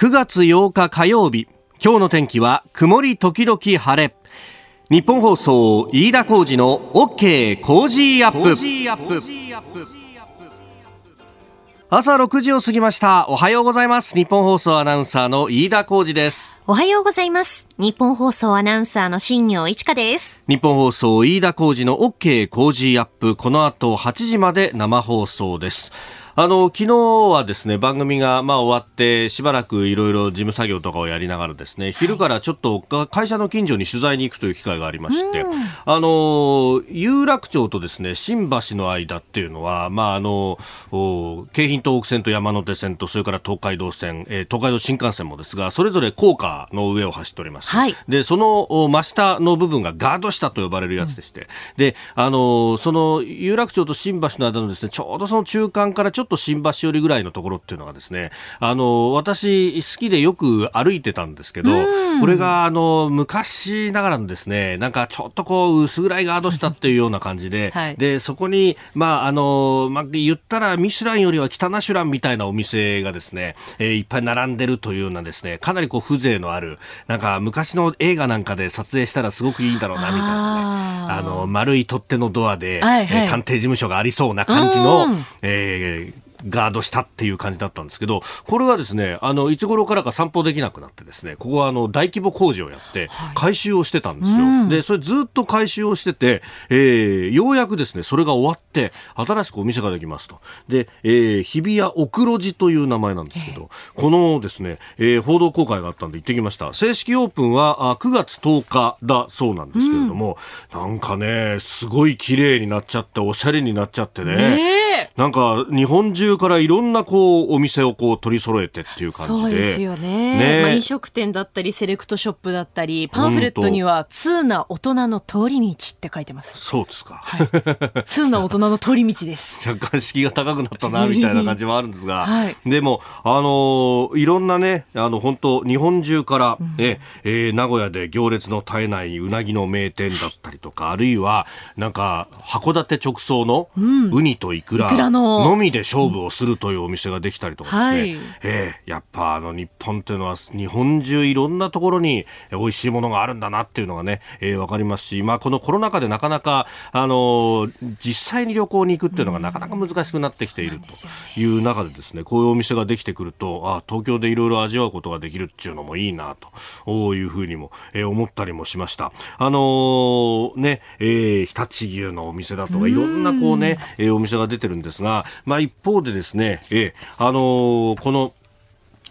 9月8日火曜日。今日の天気は曇り時々晴れ。ニッポン放送飯田浩司の OK Cozy up。朝6時を過ぎました。おはようございます。ニッポン放送アナウンサーの飯田浩司です。おはようございます。ニッポン放送アナウンサーの新行市佳です。ニッポン放送飯田浩司の OK Cozy up。この後8時まで生放送ですあの昨日はですね番組がまあ終わってしばらくいろいろ事務作業とかをやりながらですね昼からちょっと会社の近所に取材に行くという機会がありまして、あの有楽町とですね新橋の間っていうのはまああの京浜東北線と山手線とそれから東海道線、えー、東海道新幹線もですがそれぞれ高架の上を走っております。はい、でその真下の部分がガード下と呼ばれるやつでして、うん、であのその有楽町と新橋の間のですねちょうどその中間からちょっとと新橋寄りぐらいのところっていうのがですね、あの、私好きでよく歩いてたんですけど、これがあの、昔ながらのですね、なんかちょっとこう、薄暗いガードしたっていうような感じで、はい、で、そこに、まあ、あの、まあ、言ったらミシュランよりは北ナシュランみたいなお店がですね、えー、いっぱい並んでるというようなですね、かなりこう、風情のある、なんか昔の映画なんかで撮影したらすごくいいんだろうな、みたいなね、あの、丸い取っ手のドアで、はいはい、えー、探偵事務所がありそうな感じの、えー、ガードしたっていう感じだったんですけど、これがですね、あの、いつ頃からか散歩できなくなってですね、ここはあの、大規模工事をやって、改修をしてたんですよ。はい、で、それずっと改修をしてて、えー、ようやくですね、それが終わって、新しくお店ができますと。で、えー、日比谷奥路寺という名前なんですけど、このですね、えー、報道公開があったんで行ってきました。正式オープンはあ9月10日だそうなんですけれども、うん、なんかね、すごい綺麗になっちゃって、おしゃれになっちゃってね、ねなんか日本中からいろんなこうお店をこう取り揃えてっていう感じで。そうですよね。ね、まあ、飲食店だったりセレクトショップだったりパンフレットには通な大人の通り道って書いてます。そうですか、はい、通な大人の通り道です。若干敷居が高くなったなみたいな感じもあるんですが、はい、でもあのいろんなねあの本当日本中から、うん、ええー、名古屋で行列の絶えないうなぎの名店だったりとか、はい、あるいはなんか函館直送のウニとイクラのみで勝負をするというお店ができたりとかですね、はい、えー、やっぱあの日本っていうのは日本中いろんなところに美味しいものがあるんだなっていうのがね、えー、わかりますし、まあこのコロナ禍でなかなかあの実際に旅行に行くっていうのがなかなか難しくなってきているという中でですね、こういうお店ができてくると、あ東京でいろいろ味わうことができるっていうのもいいなというふうにも、えー、思ったりもしました。あのー、ね、えー、日立牛のお店だとかいろんなこうね、えー、お店が出てるんですですが、まあ一方でですね、えー、あのー、この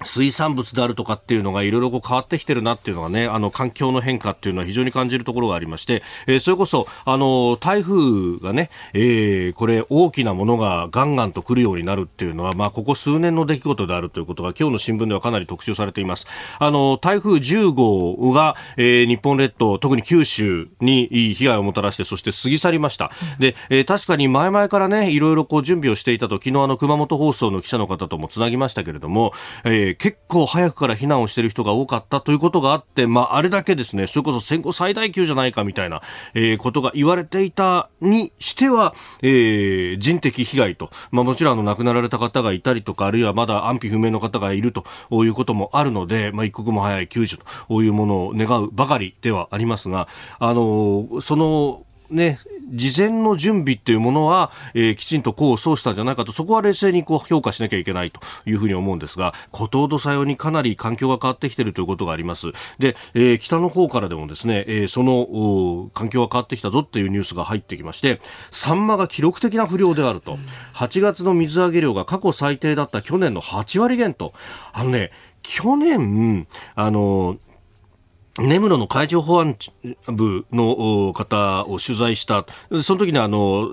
水産物であるとかっていうのがいろいろ変わってきてるなっていうのがね、あの環境の変化っていうのは非常に感じるところがありまして、えー、それこそ、あの、台風がね、えー、これ大きなものがガンガンと来るようになるっていうのは、まあ、ここ数年の出来事であるということが今日の新聞ではかなり特集されています。あの、台風10号が、えー、日本列島、特に九州に被害をもたらして、そして過ぎ去りました。で、えー、確かに前々からね、いろいろこう準備をしていたと、昨日あの、熊本放送の記者の方ともつなぎましたけれども、えーー、結構早くから避難をしている人が多かったということがあって、まあ、あれだけですね、それこそ戦後最大級じゃないかみたいな、えー、ことが言われていたにしては、えー、人的被害と、まあ、もちろんあの亡くなられた方がいたりとか、あるいはまだ安否不明の方がいるということもあるので、まあ、一刻も早い救助というものを願うばかりではありますが、あのそのね、事前の準備っていうものは、えー、きちんと功を奏したんじゃないかと、そこは冷静にこう評価しなきゃいけないというふうに思うんですが、孤島とさよにかなり環境が変わってきているということがあります。で、えー、北の方からでもですね、えー、その環境が変わってきたぞっていうニュースが入ってきまして、サンマが記録的な不良であると。8月の水揚げ量が過去最低だった去年の8割減と。あのね、去年、あの、根室の海上保安部の方を取材した、その時にあの、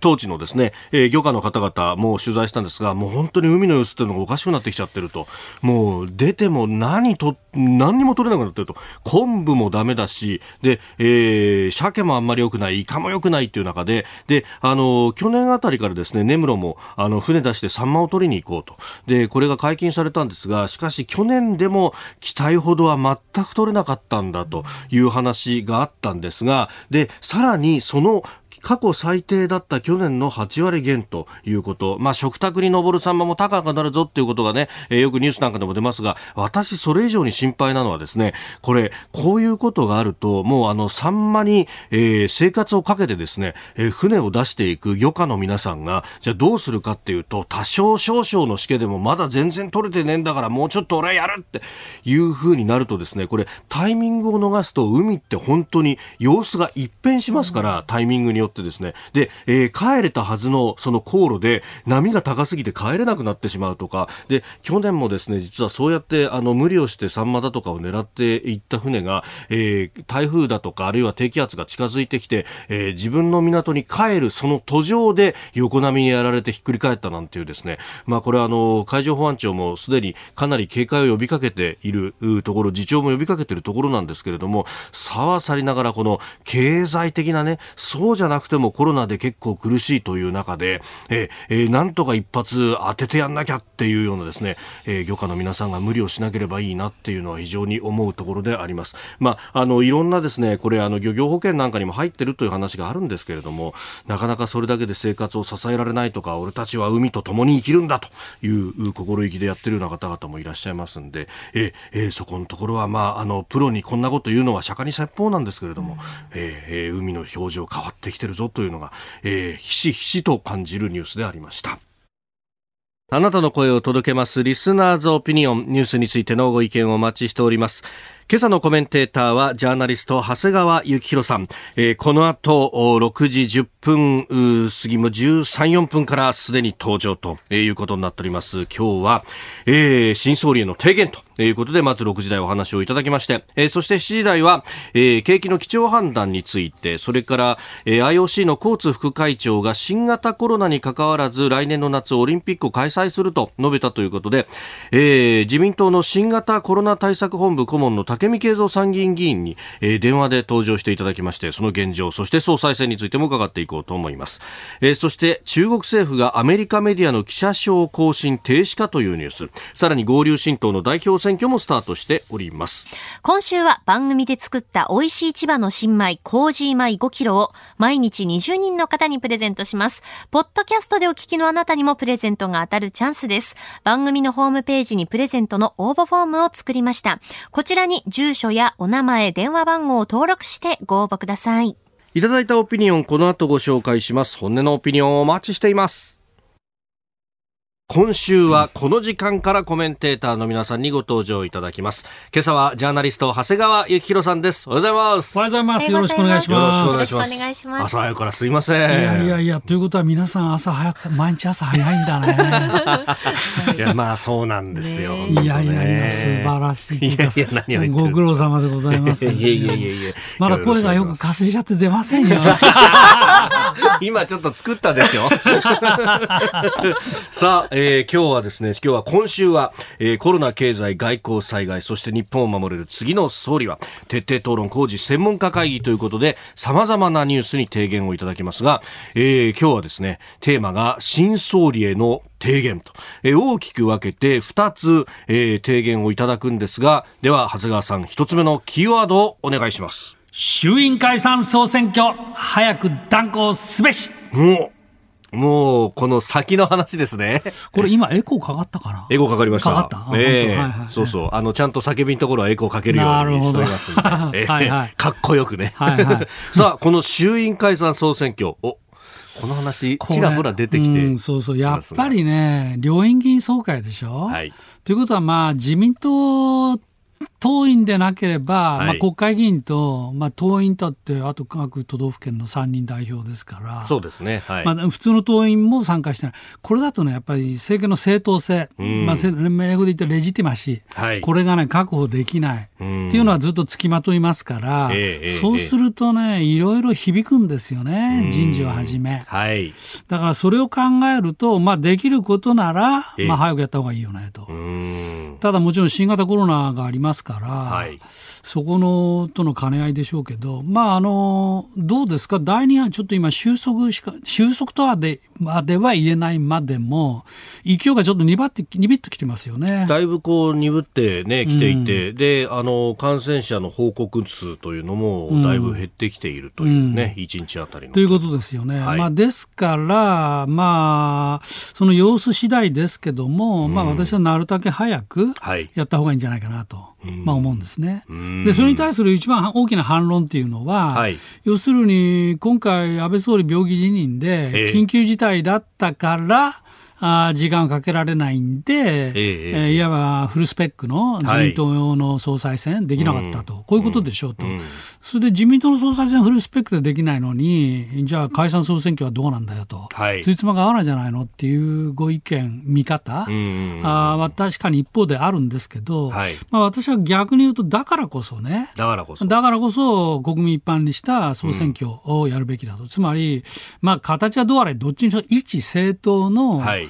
当地のですね、えー、漁家の方々も取材したんですが、もう本当に海の様子っていうのがおかしくなってきちゃってると。もう出ても何と、何にも取れなくなってると。昆布もダメだし、で、えー、鮭もあんまり良くない、イカも良くないっていう中で、で、あの、去年あたりからですね、根室も、あの、船出してサンマを取りに行こうと。で、これが解禁されたんですが、しかし去年でも期待ほどは全く取れなかったんだという話があったんですが、で、さらにその過去最低だった去年の8割減ということ、まあ、食卓に上るサンマも高くなるぞっていうことがね、えー、よくニュースなんかでも出ますが、私それ以上に心配なのはですね、これ、こういうことがあると、もうあの、サンマに、えー、生活をかけてですね、えー、船を出していく漁家の皆さんが、じゃあどうするかっていうと、多少少々のしけでもまだ全然取れてねえんだから、もうちょっと俺やるっていう風になるとですね、これ、タイミングを逃すと、海って本当に様子が一変しますから、タイミングによって。ってですね。で、えー、帰れたはずのその航路で、波が高すぎて帰れなくなってしまうとか、で、去年もですね、実はそうやって、あの、無理をしてサンマだとかを狙っていった船が、えー、台風だとか、あるいは低気圧が近づいてきて、えー、自分の港に帰るその途上で横波にやられてひっくり返ったなんていうですね、まあこれはあの、海上保安庁もすでにかなり警戒を呼びかけているところ、次長も呼びかけているところなんですけれども、さはさりながらこの経済的なね、そうじゃなくてもコロナで結構苦しいという中で、えー、なんとか一発当ててやんなきゃっていうようなですね、えー、漁家の皆さんが無理をしなければいいなっていうのは非常に思うところであります。まあ、あの、いろんなですね、これあの、漁業保険なんかにも入ってるという話があるんですけれども、なかなかそれだけで生活を支えられないとか、俺たちは海と共に生きるんだという心意気でやってるような方々もいらっしゃいますんで、ええー、そこのところは、まあ、あの、プロにこんなこと言うのは釈迦に説法なんですけれども、えー、海の表情変わってきてるるぞというのが、えー、ひしひしと感じるニュースでありました。あなたの声を届けますリスナーズオピニオンニュースについてのご意見をお待ちしております。今朝のコメンテーターはジャーナリスト長谷川幸宏さん、えー、この後6時10分過ぎも13、4分からすでに登場ということになっております。今日は、えー、新総理への提言ということでまず6時台お話をいただきまして、えー、そして7時台は、えー、景気の基調判断について。それから、えー、IOC のコーツ副会長が新型コロナに関わらず来年の夏オリンピックを開催すると述べたということで、えー、自民党の新型コロナ対策本部顧問の武見敬三参議院議員に、えー、電話で登場していただきましてその現状そして総裁選についても伺っていこうと思います、えー、そして中国政府がアメリカメディアの記者証更新停止かというニュース。さらに合流新党の代表選挙もスタートしております。今週は番組で作った美味しい千葉の新米コージー米5キロを毎日20人の方にプレゼントします。ポッドキャストでお聞きのあなたにもプレゼントが当たるチャンスです。番組のホームページにプレゼントの応募フォームを作りました。こちらに住所やお名前、電話番号を登録してご応募ください。いただいたオピニオン、この後ご紹介します。本音のオピニオンをお待ちしています。今週はこの時間からコメンテーターの皆さんにご登場いただきます。今朝はジャーナリスト長谷川幸宏さんです。おはようございます。おはようございます。よろしくお願いします。よろしくお願いします。朝早くからすいません。いやいやいや、ということは皆さん朝早く、毎日朝早いんだね。いや、まあそうなんですよ。いやいやいや、素晴らしい。いやいや、何をご苦労様でございます。いやいやいやいや。まだ声がよくかすれちゃって出ませんよ。今ちょっと作ったでしょ。さあ、えー、今日はですね、今日は今週は、えー、コロナ経済外交災害、そして日本を守れる次の総理は、徹底討論工事専門家会議ということで、様々なニュースに提言をいただきますが、えー、今日はですね、テーマが新総理への提言と、えー、大きく分けて2つ、えー、提言をいただくんですが、では、長谷川さん、1つ目のキーワードをお願いします。衆院解散総選挙、早く断行すべし。もう、この先の話ですね。これ今エコーかかったかなエコーかかりました。かかった？ええーはいはい、そうそう。あの、ちゃんと叫びのところはエコーかけるようにしておりますんで。えー、はいはい、かっこよくね。はいはい、さあ、この衆院解散総選挙。おこの話、ちらほら出てきて、うん、そうそう。やっぱりね、両院議員総会でしょ？はい。ということは、まあ、自民党党員でなければ、はい、まあ、国会議員と、まあ、党員とって、あと各都道府県の3人代表ですから、そうですね、はい、まあ、普通の党員も参加してない、これだとね、やっぱり政権の正当性、まあ、英語で言ってレジティマシー、はい、これがね、確保できない、っていうのはずっとつきまといますから、えー、そうするとね、いろいろ響くんですよね、人事をはじめ。はい、だからそれを考えると、まあ、できることなら、まあ、早くやった方がいいよねと。ただもちろん新型コロナがありますから、はい、そこのとの兼ね合いでしょうけど、まあ、あのどうですか、第2波、ちょっと今収束しか、収束とはでまでは言えないまでも、勢いがちょっと鈍って鈍ってきてますよね。だいぶこう鈍ってね、きていて、うん、であの感染者の報告数というのも、だいぶ減ってきているというね、うん、1日あたりの。ということですよね。はい、まあ、ですから、まあ、その様子次第ですけども、うん、まあ、私はなるだけ早くやった方がいいんじゃないかなと。まあ思うんですね。で、それに対する一番大きな反論っていうのは、はい、要するに今回安倍総理病気辞任で緊急事態だったから、あ時間をかけられないんで、ええいわばフルスペックの自民党用の総裁選できなかったと、はい、こういうことでしょうと、うん、それで自民党の総裁選フルスペックでできないのに、じゃあ解散総選挙はどうなんだよと、はい、ついつまが合わないじゃないのっていうご意見、見方、うん、あは確かに一方であるんですけど、はい、まあ、私は逆に言うと、だからこそね、だからこそ、だからこそ国民一般にした総選挙をやるべきだと、うん、つまり、まあ、形はどうあれ、どっちにしろ一政党の、はい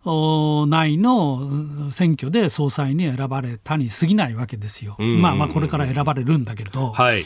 内の選挙で総裁に選ばれたに過ぎないわけですよ。まあまあこれから選ばれるんだけど、はい、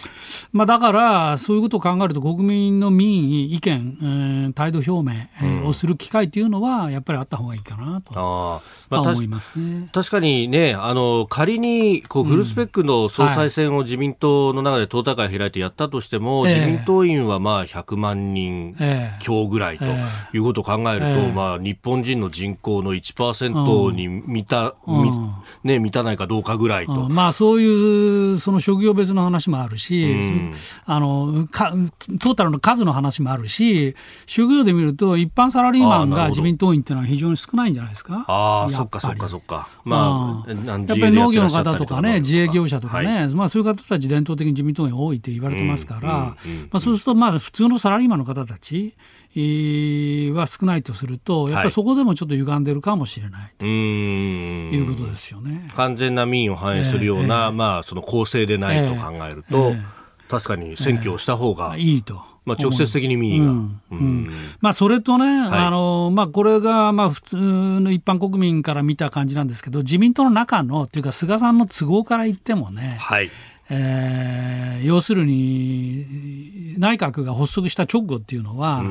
まあだからそういうことを考えると国民の民意、意見、えー、態度表明、えー、をする機会というのはやっぱりあった方がいいかなと、あまあ、思いますね。確かにね、あの仮にこうフルスペックの総裁選を自民党の中で党大会開いてやったとしても、自民党員はまあ100万人強ぐらいということを考えると、まあ日本人の人口口の1%に満た、うん。ね、満たないかどうかぐらいと。うん、まあ、そういうその職業別の話もあるし、うん、あのかトータルの数の話もあるし、職業で見ると、一般サラリーマンが自民党員っていうのは非常に少ないんじゃないですか？ああ、そっかそっかそっか。まあ、やっぱり農業の方とかね、自営業者とかね、はい、まあ、そういう方たち伝統的に自民党員多いって言われてますから、まあ、そうすると、まあ、普通のサラリーマンの方たち、は少ないとすると、やっぱりそこでもちょっと歪んでるかもしれないということですよね。完全な民意を反映するような、えー、まあ、その構成でないと考えると、えー、確かに選挙をした方が、いいと。まあ、直接的に民意が。う。ん。うん、まあ、それとね、はい、あのまあ、これがまあ普通の一般国民から見た感じなんですけど、自民党の中のっていうか、菅さんの都合から言ってもね、はいえー、要するに内閣が発足した直後っていうのは、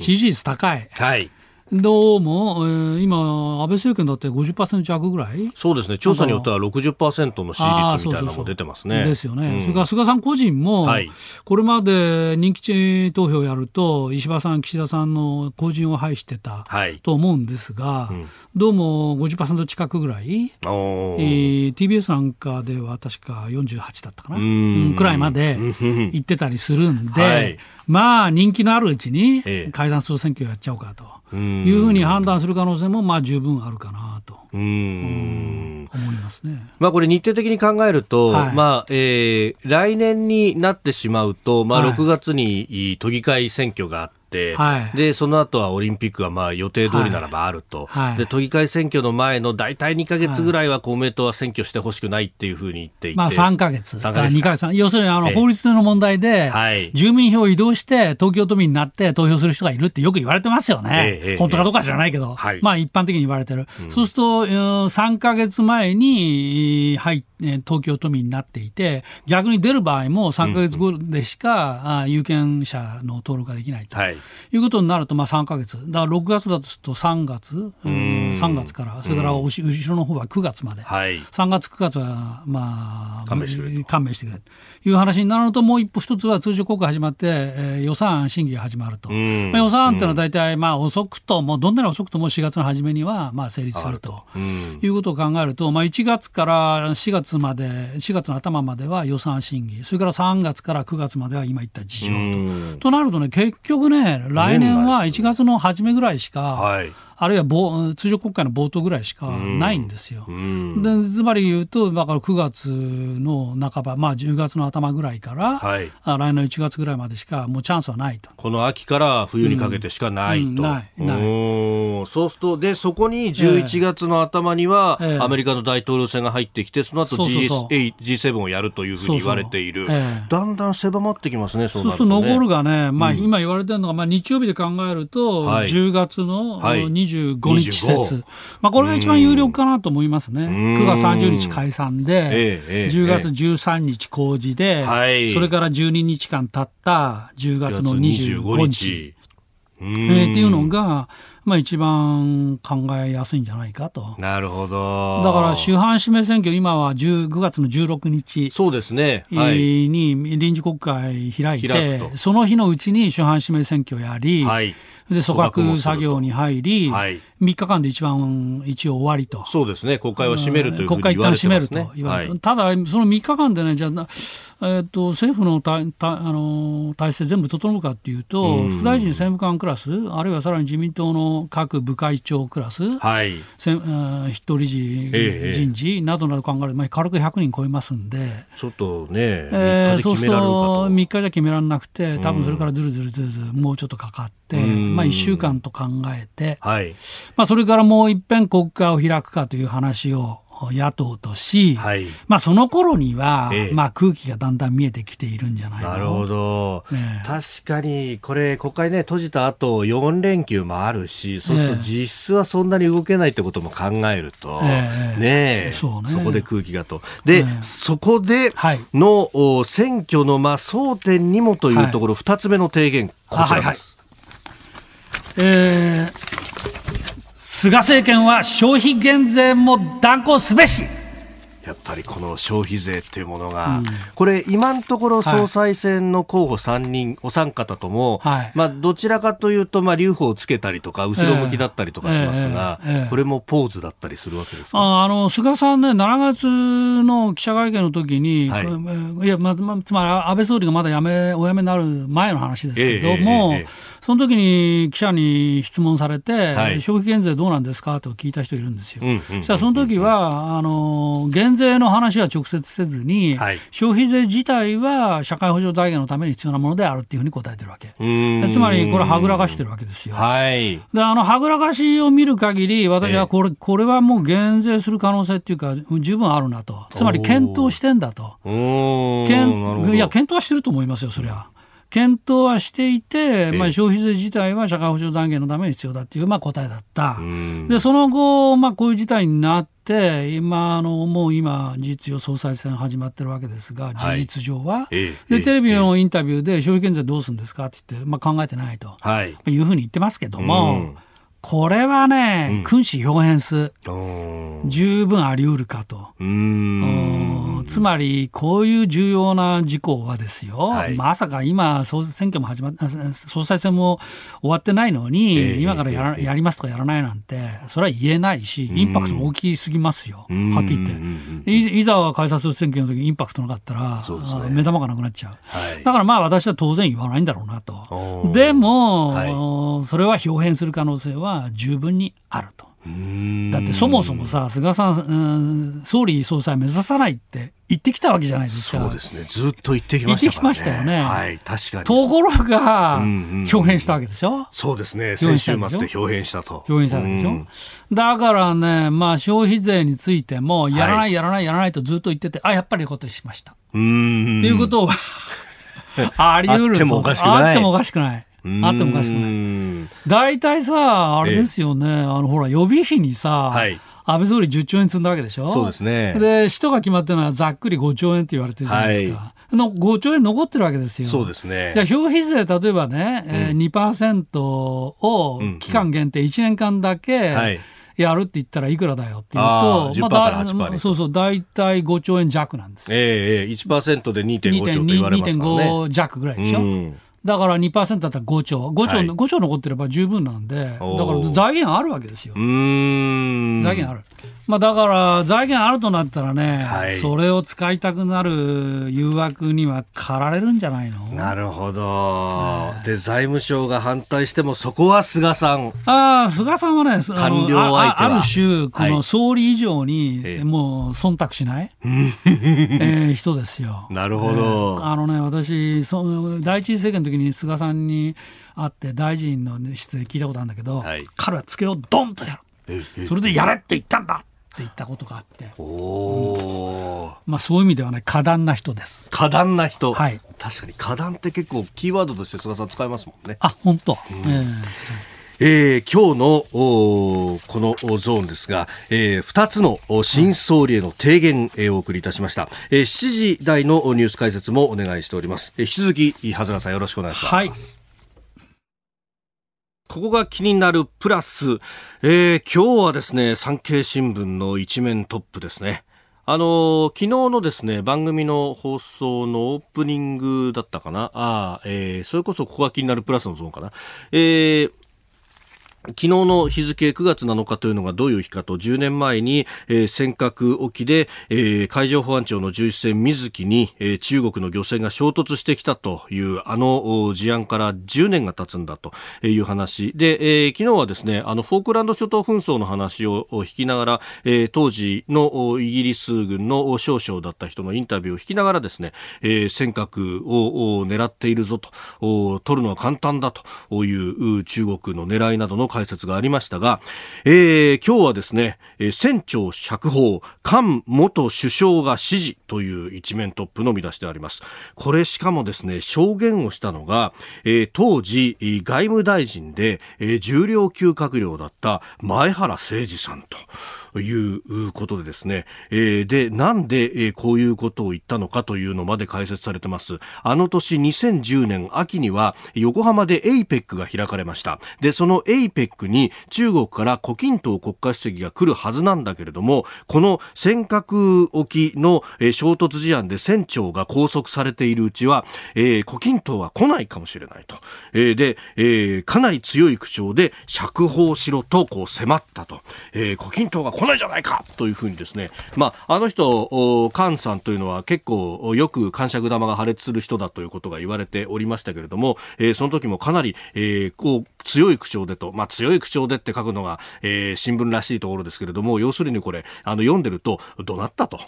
支持率高い。はいどうも、えー、今、安倍政権だって50%弱ぐらい？そうですね、調査によっては60%の支持率みたいなのも出てますね。ですよね、うん、それから菅さん個人も、はい、これまで人気投票やると、石破さん、岸田さんの後陣を排してたと思うんですが、はいうん、どうも50%近くぐらい、えー、TBS なんかでは確か48だったかな、うん。くらいまで行ってたりするんで、はい、まあ、人気のあるうちに解散総選挙やっちゃおうかと。いうふうに判断する可能性もまあ十分あるかなと。うん思いますね。まあこれ日程的に考えると、はい、まあ、えー、来年になってしまうと、まあ6月に都議会選挙があはい、でその後はオリンピックがまあ予定通りならばあると、はい、で都議会選挙の前の大体2か月ぐらいは公明党は選挙してほしくないっていうふうに言っていて、まあ、3か月、3か月2か月要するにあの法律での問題で、住民票を移動して東京都民になって投票する人がいるってよく言われてますよね、本当かどうか知らないけど、まあ一般的に言われてる、うん、そうすると3か月前に入東京都民になっていて、逆に出る場合も3か月後でしか、有権者の登録ができないと。はいいうことになると、まあ、3か月、だから6月だとすると3月、うん、3月から、それから後ろの方は9月まで、はい、3月、9月は、まあ、勘弁してくれ勘弁してくれと。いう話になるのと、もう一歩一つは通常国会始まって、えー、予算案審議が始まると、まあ、予算案っていうのは大体、まあ、遅くとも、どんなに遅くとも4月の初めには、まあ、成立すると。いうことを考えると、まあ、1月から4月まで、4月の頭までは予算案審議、それから3月から9月までは今言った事情と。となるとね、結局ね、来年は1月の初めぐらいしか、はい。あるいは通常国会の冒頭ぐらいしかないんですよ。でつまり言うと、だから9月の半ば、まあ、10月の頭ぐらいから、はい、来年の1月ぐらいまでしか、もうチャンスはないと。この秋から冬にかけてしかないと。そうすると、で、そこに11月の頭には、えー、アメリカの大統領選が入ってきて、その後 G G7 をやるというふうに言われている、だんだん狭まってきますね、そうなると、ね、そうすると残るがね、まあ、今言われてるのが、まあ、日曜日で考えると、はい、10月の、はい25日節。まあ、これが一番有力かなと思いますね。9月30日解散で、10月13日公示で、それから12日間経った10月の25日。えー、っていうのが、まあ、一番考えやすいんじゃないかと。なるほど。だから主犯指名選挙、今は9月の16日。そうですね、はい、に臨時国会開いて、その日のうちに主犯指名選挙をやり、はい。で組閣作業に入り、はい、3日間で一番一応終わりと。そうですね、国会は閉めるというふうに言われてます、ね、国会一旦閉めると言われて、はい、ただ、その3日間でね、じゃあ、えーと、政府のたたあの体制全部整うかっていうと、うん、副大臣政務官クラス、あるいはさらに自民党の各部会長クラス、はい、せ筆頭理事、ええ、人事などなど考えると、まあ、軽く100人超えますんで、ちょっとね、えー、そうすると。3日じゃ決められなくて、多分それからずるずるずるずる、もうちょっとかかって、まあ、1週間と考えて、はい、まあ、それからもういっぺん国会を開くかという話を野党とし、はい、まあその頃には、ええ、まあ空気がだんだん見えてきているんじゃないなるほど、ね、確かにこれ国会ね閉じた後4連休もあるしそうすると実質はそんなに動けないってことも考えると、え、ねそね。そこで空気がと。で、そこでの、はい、選挙のまあ争点にもというところ、はい、2つ目の提言こちらです。はいはい、えー菅政権は消費減税も断行すべし。やっぱりこの消費税っていうものが、うん、これ、今のところ総裁選の候補3人、はい、お三方とも、はい、まあ、どちらかというと、まあ、留保をつけたりとか、後ろ向きだったりとかしますが、えーえーえー、これもポーズだったりするわけですか？ああの菅さんね、7月の記者会見の時に、はい、いやままつまり安倍総理がまだ辞めお辞めになる前の話ですけども、その時に記者に質問されて、はい、消費減税どうなんですか？と聞いた人いるんですよ。そしたらその時はあの減税の話は直接せずに、はい、消費税自体は社会保障財源のために必要なものであるっていうふうに答えてるわけ。つまりこれはぐらかしてるわけですよ。はい、であのはぐらかしを見る限り私はこれこれはもう減税する可能性っていうか十分あるなと。つまり検討してんだと。いや検討はしてると思いますよそりゃ。検討はしていて、まあ、消費税自体は社会保障残減のために必要だっていう、まあ、答えだった。で、その後、まあ、こういう事態になって、今、あの、もう今、事実上総裁選始まってるわけですが、事実上は。はい、で、テレビのインタビューで消費減税どうするんですかって言って、まあ、考えてないと、はい、いうふうに言ってますけども、これはね、君子表変数、十分あり得るかと。つまり、こういう重要な事項はですよ、はい、まさか今、総選挙も始まっ 総裁選も終わってないのに、えー、今からやら、えー、やりますとかやらないなんて、それは言えないし、インパクト大きすぎますよ、はっきり言って。いいざは改札選挙の時にインパクトなかったら、ね、目玉がなくなっちゃう。はい、だからまあ、私は当然言わないんだろうなと。でも、はい、それは表変する可能性は十分にあると。だってそもそもさ、菅さん、ん、総理総裁目指さないって言ってきたわけじゃないですか。そうですね。ずっと言ってきました、ね、言ってきましたよね。はい、確かに。ところが、表変したわけでしょ？そうですね。先週末で表変したと。表変したわけでしょ？だからね、まあ消費税についても、やらない、やらない、やらないとずっと言ってて、あ、やっぱりことしました。っていうことはあり得るあってもおかしくない。あってもおかしくない。あってもおかしくない。大体さ、あれですよね、あのほら、予備費にさ、はい、安倍総理10兆円積んだわけでしょ？そうですね。で、使途が決まってるのはざっくり5兆円って言われてるじゃないですか。はい、の5兆円残ってるわけですよ。そうですね。じゃあ、消費税、例えばね、うん、えー、2%を期間限定1年間だけ、はいやるって言ったらいくらだよっていうと、まあ、そうそう、大体5兆円弱なんです。ええー、1%で2.5兆と言われますからね。2.5弱ぐらいでしょ？うんだから2%だったら5兆、5兆、はい、5兆残ってれば十分なんで、だから財源あるわけですよ。財源ある。まあ、だから財源あるとなったらね、はい、それを使いたくなる誘惑には駆られるんじゃないの？なるほど、で財務省が反対してもそこは菅さん。ああ菅さんはね官僚相手ある種この総理以上にもう忖度しない、えー、人ですよ。なるほど、えー、あのね私その第一次政権の時に菅さんに会って大臣の質で聞いたことあるんだけど、はい、彼はつけをドンとやる。それでやれって言ったんだ。って言ったことがあって、おまあ、そういう意味ではね過断な人です。過断な人、はい、確かに過断って結構キーワードとして菅さん使いますもんね。あ本当、うん、えーえー、今日のこのゾーンですが、えー、2つの新総理への提言、えー、お送りいたしました、えー、7時台のニュース解説もお願いしております、えー、引き続き長谷川さんよろしくお願いします、はい。ここが気になるプラス、えー、今日はですね、産経新聞の一面トップですね。あのー、昨日のですね、番組の放送のオープニングだったかな。ああ、えー、それこそここが気になるプラスのゾーンかな。えー、昨日の日付9月7日というのがどういう日かと10年前に、えー、尖閣沖で、えー、海上保安庁の巡視船水木に、えー、中国の漁船が衝突してきたというあの事案から10年が経つんだという話。で、えー、昨日はですねあのフォークランド諸島紛争の話を引きながら、えー、当時のイギリス軍の少将だった人のインタビューを引きながらですね、えー、尖閣を狙っているぞと取るのは簡単だという中国の狙いなどの解説がありましたが、えー、今日はですねえ、船長釈放、菅元首相が指示という一面トップの見出しであります。これしかもですね、証言をしたのが、えー、当時、外務大臣で、えー、重量級閣僚だった前原誠司さんと。いうことでですね、えー、で、なんで、えー、こういうことを言ったのかというのまで解説されてます。あの年2010年秋には横浜で APEC が開かれました。で、その APEC に中国から胡錦涛国家主席が来るはずなんだけれども、この尖閣沖の、えー、衝突事案で船長が拘束されているうちは、えー、胡錦涛は来ないかもしれないと。えー、で、えー、かなり強い口調で釈放しろとこう迫ったと。えー、胡錦涛が来ないじゃないかというふうにですね、まあ、あの人、菅さんというのは結構よく感触玉が破裂する人だということが言われておりましたけれども、えー、その時もかなり、えー、こう強い口調でと、まあ、強い口調でって書くのが、えー、新聞らしいところですけれども、要するにこれ、あの読んでると、怒鳴ったと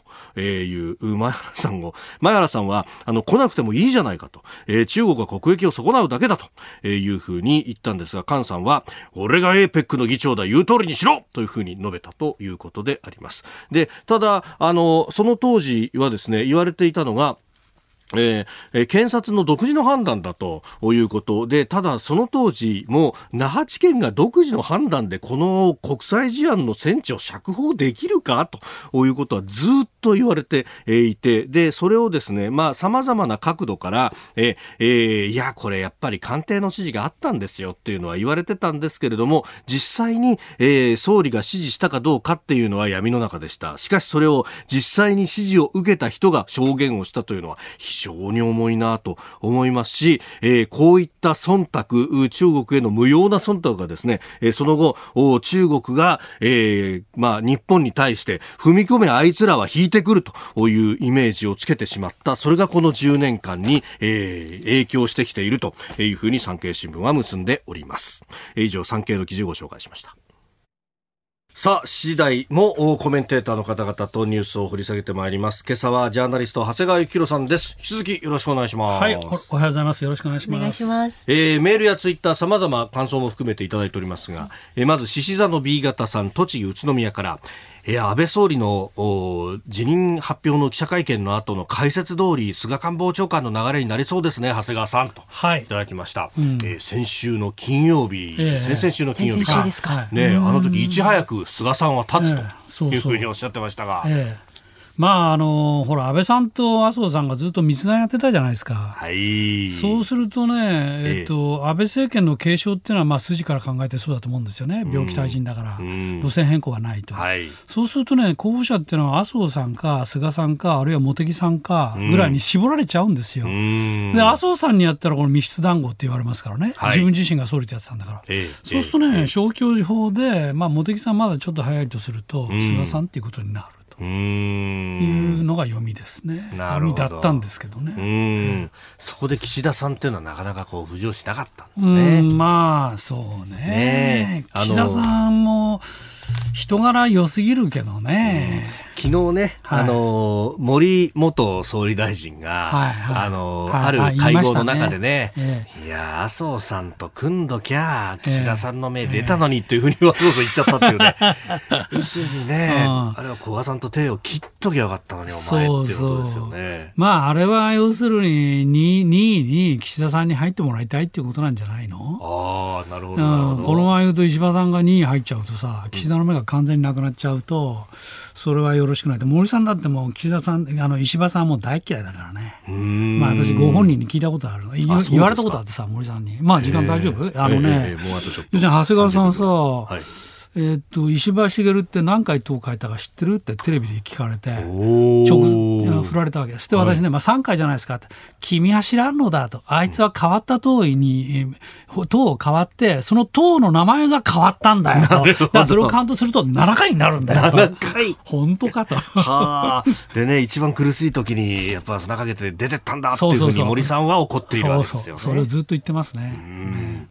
いう前原さんを、前原さんは、あの、来なくてもいいじゃないかと、えー、中国は国益を損なうだけだというふうに言ったんですが、菅さんは、俺が APEC の議長だ、言う通りにしろというふうに述べたといういうことであります。で、ただ、あの、その当時はですね、言われていたのが、えー、検察の独自の判断だということで、ただその当時も那覇地検が独自の判断でこの国際事案の戦地を釈放できるかということはずっと言われていて、で、それをですね、まあ様々な角度から、えー、いや、これやっぱり官邸の指示があったんですよっていうのは言われてたんですけれども、実際に、えー、総理が指示したかどうかっていうのは闇の中でした。しかしそれを実際に指示を受けた人が証言をしたというのは非常に重いなと思いますし、えー、こういった忖度、中国への無用な忖度がですね、えー、その後、中国が、えー、まあ、日本に対して踏み込めあいつらは引いてくるというイメージをつけてしまった。それがこの10年間に、えー、影響してきているというふうに産経新聞は結んでおります。以上、産経の記事をご紹介しました。さあ、次第もコメンテーターの方々とニュースを掘り下げてまいります。今朝はジャーナリスト、長谷川幸宏さんです。引き続きよろしくお願いします。はい、おはようございます。よろしくお願いします。お願いします。えー、メールやツイッター様々感想も含めていただいておりますが、えー、まず、獅子座の B 型さん、栃木宇都宮から、え安倍総理の辞任発表の記者会見の後の解説通り菅官房長官の流れになりそうですね長谷川さんと、はい、いただきました、うん、えー、先週の金曜日、えー、先々週の金曜日。か。ね、あの時いち早く菅さんは立つというふうにおっしゃってましたが。えーまああのほら安倍さんと麻生さんがずっと密談やってたじゃないですか、はい、そうするとね、えっと、安倍政権の継承っていうのは、まあ、筋から考えてそうだと思うんですよね、病気退陣だから、路線変更がないと、はい、そうするとね、候補者っていうのは麻生さんか菅さんか、あるいは茂木さんかぐらいに絞られちゃうんですよ。で麻生さんにやったら、この密室談合って言われますからね、はい、自分自身が総理ってやってたんだから、えそうするとね、消去法で、まあ、茂木さんまだちょっと早いとすると、菅さんっていうことになる。いうのが読みですね。読みだったんですけどね。うん、そこで岸田さんっていうのはなかなかこう浮上しなかったんですね。まあそうね。ね岸田さんも人柄良すぎるけどね。昨日ね、はい、あの森元総理大臣が、はいはい、あの、はい、ある会合の中でね、ねいや麻生さんと組んどきゃ岸田さんの目出たのにっていうふうに麻生さん言っちゃったっていうね、要するにね、あれは古賀さんと手を切っときゃよかったのにお前っていうことですよね。まああれは要するに 2, 2位に岸田さんに入ってもらいたいっていうことなんじゃないの？ああなるほどほど、このまま言うと石破さんが2位入っちゃうとさ岸田の目が完全になくなっちゃうと、それはよろしくない。森さんだってもう岸田さん、あの石破さんも大嫌いだからね。まあ私ご本人に聞いたことある言われたことあってさ、森さんに。まあ時間大丈夫？あのね、要するに長谷川さんさ、はいえっと石破茂って何回党変えたか知ってる？ってテレビで聞かれて直振られたわけです。で私ね、はい、まあ、3回じゃないですかって。君は知らんのだと。あいつは変わった党に党変わってその党の名前が変わったんだよと。だからそれをカウントすると7回になるんだよと。7回。本当かと。はあ。でね一番苦しい時にやっぱ砂かけて出てったんだっていうふうに森さんは怒っているわけですよね。そうそうそれをずっと言ってますね。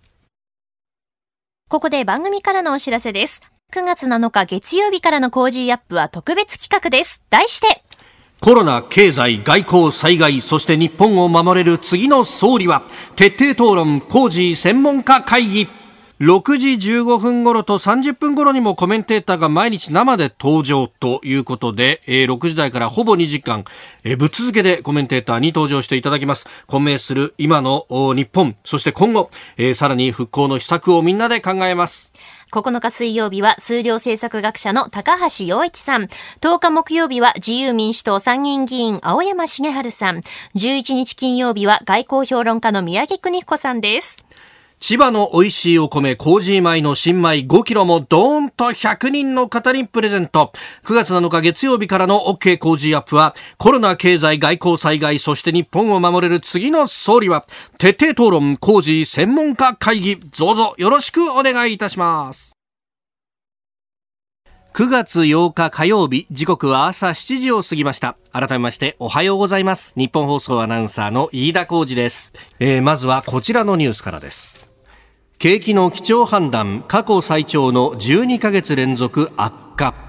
ここで番組からのお知らせです。9月7日月曜日からの Cozy up は特別企画です。題して、コロナ、経済、外交、災害、そして日本を守れる次の総理は、徹底討論、 Cozy 専門家会議。6時15分頃と30分頃にもコメンテーターが毎日生で登場ということで、えー、6時台からほぼ2時間、えー、ぶっ続けでコメンテーターに登場していただきます。混迷する今の日本、そして今後、えー、さらに復興の秘策をみんなで考えます。9日水曜日は数量政策学者の高橋洋一さん。10日木曜日は自由民主党参議院議員青山繁晴さん。11日金曜日は外交評論家の宮家邦彦さんです。千葉の美味しいお米、 Cozy 米の新米5キロもドーンと100人の方にプレゼント。9月7日月曜日からの OK Cozy up は、コロナ経済外交災害、そして日本を守れる次の総理は、徹底討論コージー専門家会議、どうぞよろしくお願いいたします。9月8日火曜日、時刻は朝7時を過ぎました。改めましておはようございます。日本放送アナウンサーの飯田浩二です。えー、まずはこちらのニュースからです。景気の基調判断過去最長の12ヶ月連続悪化。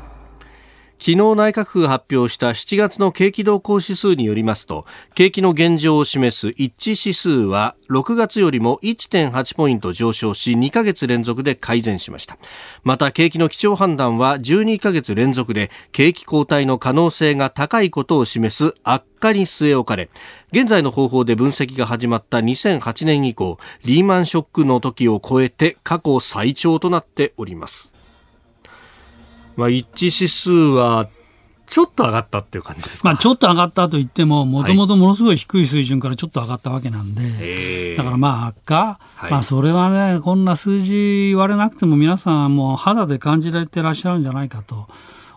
昨日内閣府が発表した7月の景気動向指数によりますと景気の現状を示す一致指数は6月よりも1.8ポイント上昇し2ヶ月連続で改善しました。また景気の基調判断は12ヶ月連続で景気後退の可能性が高いことを示す悪化に据え置かれ現在の方法で分析が始まった2008年以降リーマンショックの時を超えて過去最長となっております。まあ、一致指数はちょっと上がったっていう感じですまあ、ちょっと上がったと言っても、もともとものすごい低い水準からちょっと上がったわけなんで、はい、だからまあ悪化、はい、まあそれはね、こんな数字言われなくても皆さんもう肌で感じられてらっしゃるんじゃないかと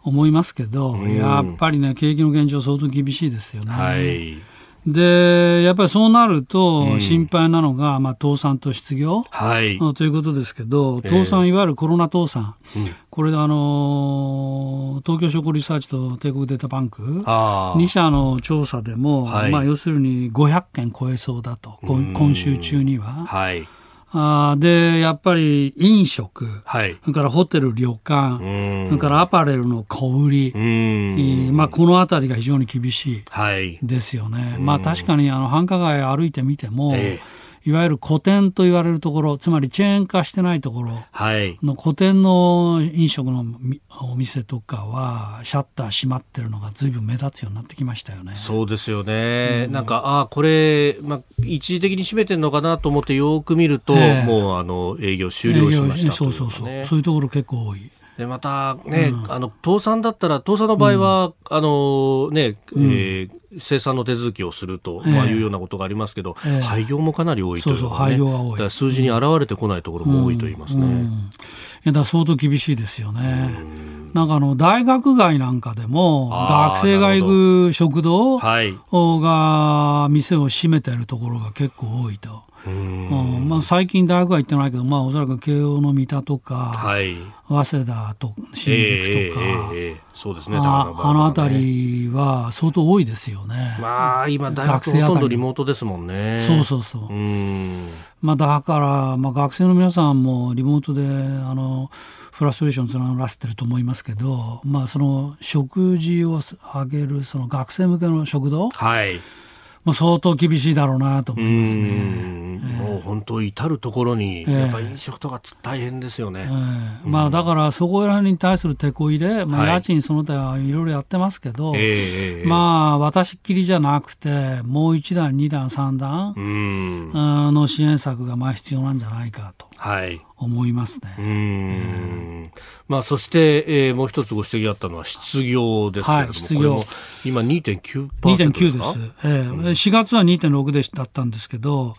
思いますけど、やっぱりね、景気の現状相当厳しいですよね。はいで、やっぱりそうなると、心配なのが、うん、まあ、倒産と失業、はい、ということですけど、倒産、いわゆるコロナ倒産、うん、これであの、東京商工リサーチと帝国データバンク、2社の調査でも、はい、まあ、要するに500件超えそうだと、今週中には。はいあで、やっぱり飲食、はい、それからホテル、旅館、それからアパレルの小売り、まあ、このあたりが非常に厳しいですよね。はい、まあ、確かにあの繁華街歩いてみても、えーいわゆる古典と言われるところ、つまりチェーン化してないところの古典の飲食のお店とかは、シャッター閉まってるのがずいぶん目立つようになってきましたよね。そうですよね。うん、なんか、ああ、これ、まあ、一時的に閉めてるのかなと思ってよく見ると、えー、もうあの営業終了しました、ね、そうそうそう。そういうところ結構多い。でまたね、うん、あの倒産だったら倒産の場合は、うん、あのね、うん、えー、生産の手続きをすると、まあ、いうようなことがありますけど、えー、廃業もかなり多いというね、そうそう廃業が多い。数字に現れてこないところも多いと言いますね。いやだ相当厳しいですよね。なんかあの大学街なんかでも学生が行く食堂が店を閉めてるところが結構多いと。うん。まあ、最近大学は行ってないけど、まあ、おそらく慶応の三田とか、はい、早稲田と新宿とか、えーえー、そうですねああの辺りは相当多いですよね。まあ、今、大学ほとんどリモートですもんね。そうそうそう。うまあ、だから、まあ、学生の皆さんもリモートであのフラストレーションを募らせてると思いますけど、まあ、その食事をあげるその学生向けの食堂、はいもう相当厳しいだろうなと思いますね。もう本当至る所に、やっぱ飲食とか大変ですよね。えー、まあだからそこら辺に対する手こ入れ、まあ家賃その他はいろいろやってますけど、はい、まあ私っきりじゃなくて、もう一段、二段、三段の支援策がまあ必要なんじゃないかと。はい思いますね。うん、まあ、そして、えー、もう一つご指摘あったのは失業ですけれども、はい、失業。今2.9%ですか ?2.9 です。えー、うん、4月は2.6でだったんですけど、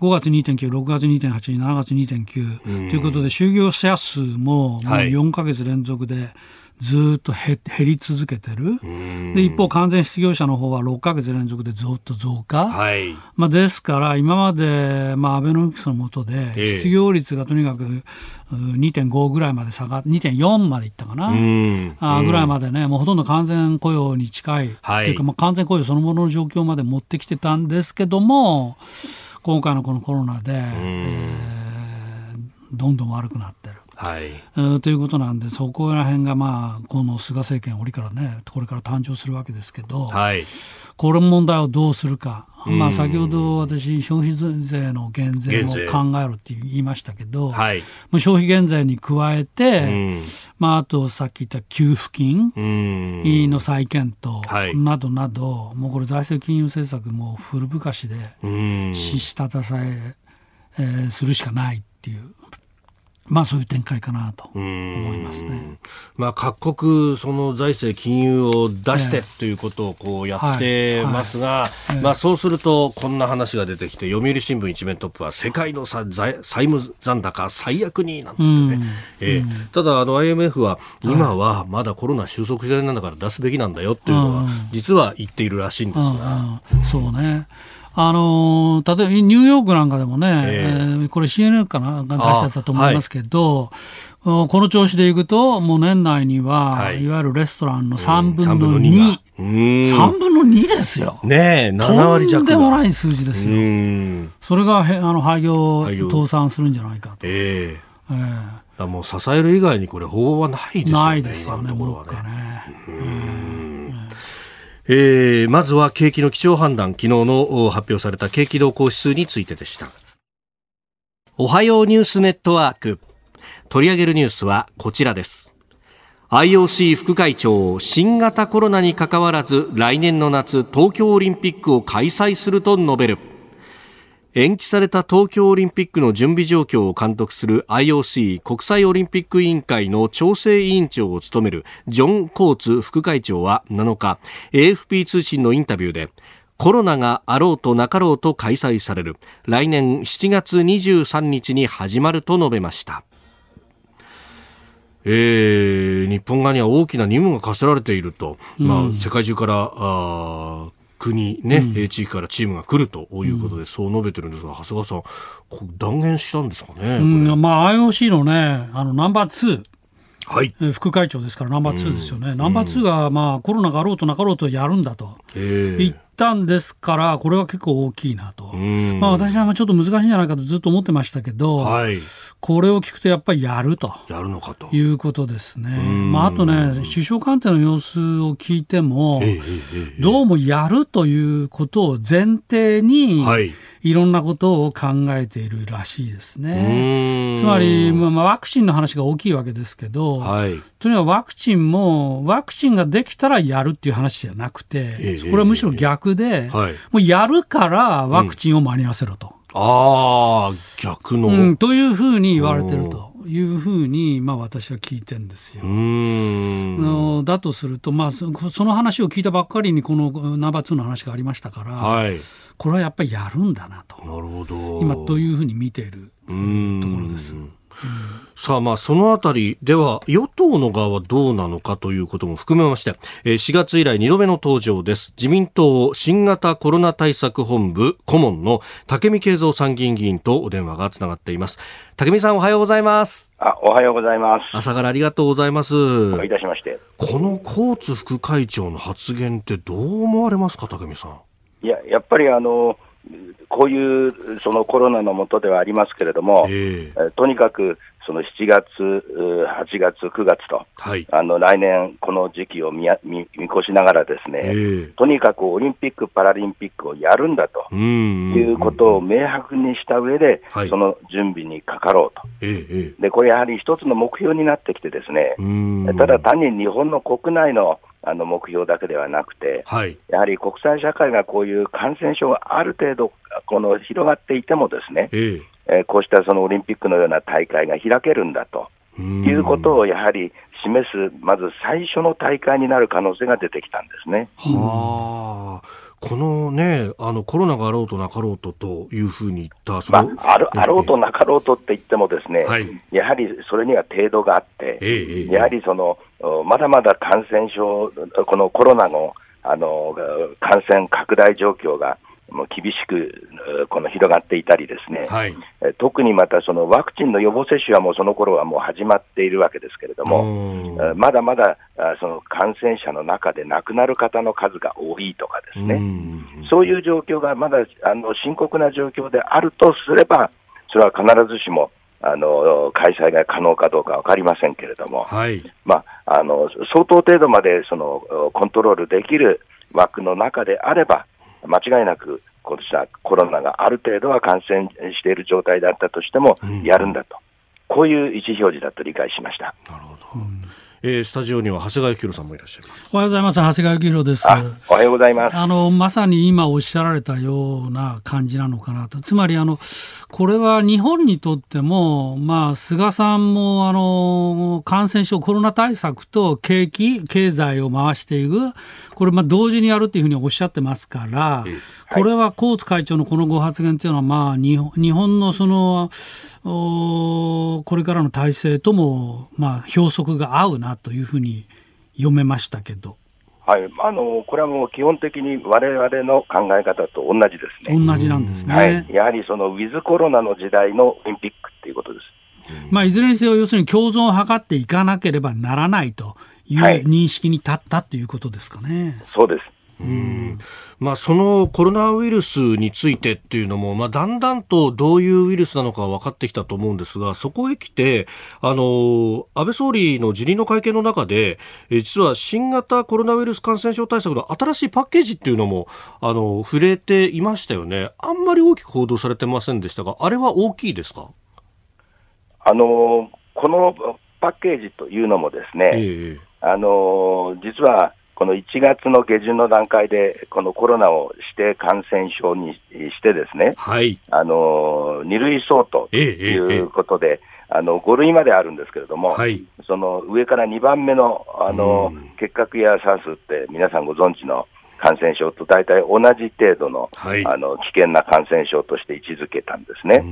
5月2.9、6月2.8、7月2.9、ということで、就業者数ももう4か月連続で、ずっと減り続けてる。で、一方、完全失業者の方は6か月連続でずっと増加。はい。まあ、ですから、今まで、まあ、アベノミクスの下で、失業率がとにかく2.5ぐらいまで下がっ2.4までいったかな。あぐらいまでね、もうほとんど完全雇用に近い。はい。っていうか、まあ、完全雇用そのものの状況まで持ってきてたんですけども、今回のこのコロナで、えー、どんどん悪くなってる。はい、ということなんでそこら辺が、まあ、この菅政権、折からねこれから誕生するわけですけど、はい、これ問題をどうするか、まあ、先ほど私、消費税の減税も考えろって言いましたけど、はい、消費減税に加えて、まあ、あとさっき言った給付金の再検討などなど、もうこれ、財政金融政策も古ぶかしで、下支ええー、するしかないっていう。まあそういう展開かなと思いますね。まあ各国その財政金融を出してということをこうやってますが、まあそうするとこんな話が出てきて読売新聞一面トップは世界の債務残高最悪になんつってね。えー、ただあの IMF は今はまだコロナ収束時代なんだから出すべきなんだよっていうのは実は言っているらしいんですが。そうね。あの例えばニューヨークなんかでもね、えー、これ CNN かなが出したやつだと思いますけど、はい、この調子でいくと、もう年内には、はい、いわゆるレストランの3分の2。うん、3分の2ですよ。ねえ、7割弱。とんでもない数字ですよ。それがへあの廃業、倒産するんじゃないかと。えー、えー、もう支える以外にこれ法はないですよね。ないですよね、もうね。うんえー、まずは景気の基調判断昨日の発表された景気動向指数についてでした。おはようニュースネットワーク。取り上げるニュースはこちらです。IOC 副会長新型コロナにかかわらず来年の夏東京オリンピックを開催すると述べる。延期された東京オリンピックの準備状況を監督する IOC 国際オリンピック委員会の調整委員長を務めるジョン・コーツ副会長は7日 AFP 通信のインタビューでコロナがあろうとなかろうと開催される。来年7月23日に始まると述べました。えー、日本側には大きな任務が課せられていると、うん、まあ、世界中からあ国ね、うん、地域からチームが来るということで、そう述べてるんですが、長谷川さん、断言したんですかね。うん、まあ、IOC のね、あの、ナンバー2。はい、副会長ですからナンバー2ですよね、うん、ナンバー2が、まあ、コロナがあろうとなかろうとやるんだと。言ったんですから、これは結構大きいなと、まあ、私はちょっと難しいんじゃないかとずっと思ってましたけど、はい、これを聞くとやっぱりやると。やるのかと。いうことですね。まあ、あとね、首相官邸の様子を聞いても、どうもやるということを前提に、はいいろんなことを考えているらしいですね。つまり、まあ、ワクチンの話が大きいわけですけど、はい、とにかくワクチンも、ワクチンができたらやるっていう話じゃなくて、えー、これはむしろ逆で、はい、もうやるからワクチンを間に合わせろと。うんああ、逆の、うん、というふうに言われてると。いうふうに、まあ、私は聞いてるんですよ。うん。だとすると、まあ、その話を聞いたばっかりにこのナンバー2の話がありましたから、はい、これはやっぱりやるんだなと。なるほど。今というふうに見ているところです。さあまあそのあたりでは与党の側はどうなのかということも含めまして4月以来2度目の登場です。自民党新型コロナ対策本部顧問の武見敬三参議院議員とお電話がつながっています。武見さんおはようございます。あおはようございます。朝からありがとうございます。おいたしまして。このコーツ副会長の発言ってどう思われますか武見さんいややっぱりあのこういうそのコロナの下ではありますけれども、えー、とにかくその7月、8月、9月と、はい、あの来年、この時期を見見見越しながら、ですね、えー、とにかくオリンピック・パラリンピックをやるんだということを明白にした上で、はい、その準備にかかろうと、えー、でこれやはり一つの目標になってきて、ですねただ単に日本の国内のあの目標だけではなくて、はい、やはり国際社会がこういう感染症がある程度この広がっていても、ですね、えーえー、こうしたそのオリンピックのような大会が開けるんだと。いうことをやはり示す、まず最初の大会になる可能性が出てきたんですね。はあ。このね、あのコロナがあろうとなかろうとというふうに言ったその、まあ、あるあろうとなかろうとって言っても、ですね、はい、やはりそれには程度があって、ええ、やはりそのまだまだ感染症、このコロナのあの感染拡大状況がもう厳しくこの広がっていたりですね、はい、特にまたそのワクチンの予防接種はもうその頃はもう始まっているわけですけれども、まだまだその感染者の中で亡くなる方の数が多いとかですね、そういう状況がまだあの深刻な状況であるとすれば、それは必ずしもあの開催が可能かどうか分かりませんけれども、はい、まあ、あの相当程度までそのコントロールできる枠の中であれば、間違いなく、今年はコロナがある程度は感染している状態だったとしても、やるんだと、うん、こういう意思表示だと理解しました。なるほど、うんえー、スタジオには長谷川幸宏さんもいらっしゃいます。おはようございます。長谷川幸宏です。おはようございます。あの、まさに今おっしゃられたような感じなのかなと。つまり、あの、これは日本にとっても、まあ、菅さんも、あの、感染症、コロナ対策と景気、経済を回していく、これ、まあ、同時にやるっていうふうにおっしゃってますから、これはコーツ会長のこのご発言っていうのは、まあ、日本のその、これからの体制とも、まあ、標則が合うなというふうに読めましたけど。はい、あのこれはもう基本的にわれわれの考え方と同じですね。同じなんですね。はい、やはりそのウィズコロナの時代のオリンピックっていうことです。まあ、いずれにせよ、要するに共存を図っていかなければならないという認識に立ったということですかね。はい、そうです。うん。まあ、そのコロナウイルスについてっていうのも、まあ、だんだんとどういうウイルスなのか分かってきたと思うんですが、そこへ来て、あの、安倍総理の辞任の会見の中で、え実は新型コロナウイルス感染症対策の新しいパッケージっていうのも、あの、触れていましたよね。あんまり大きく報道されてませんでしたが、あれは大きいですか？あの、このパッケージというのもですね、えあの、実は、この1月の下旬の段階で、このコロナを指定感染症にしてですね、はい、あの2類相当ということで、えええ、あの5類まであるんですけれども、はい、その上から2番目のあの、結核や SARS って皆さんご存知の感染症と大体同じ程度のはい、あの危険な感染症として位置づけたんですね。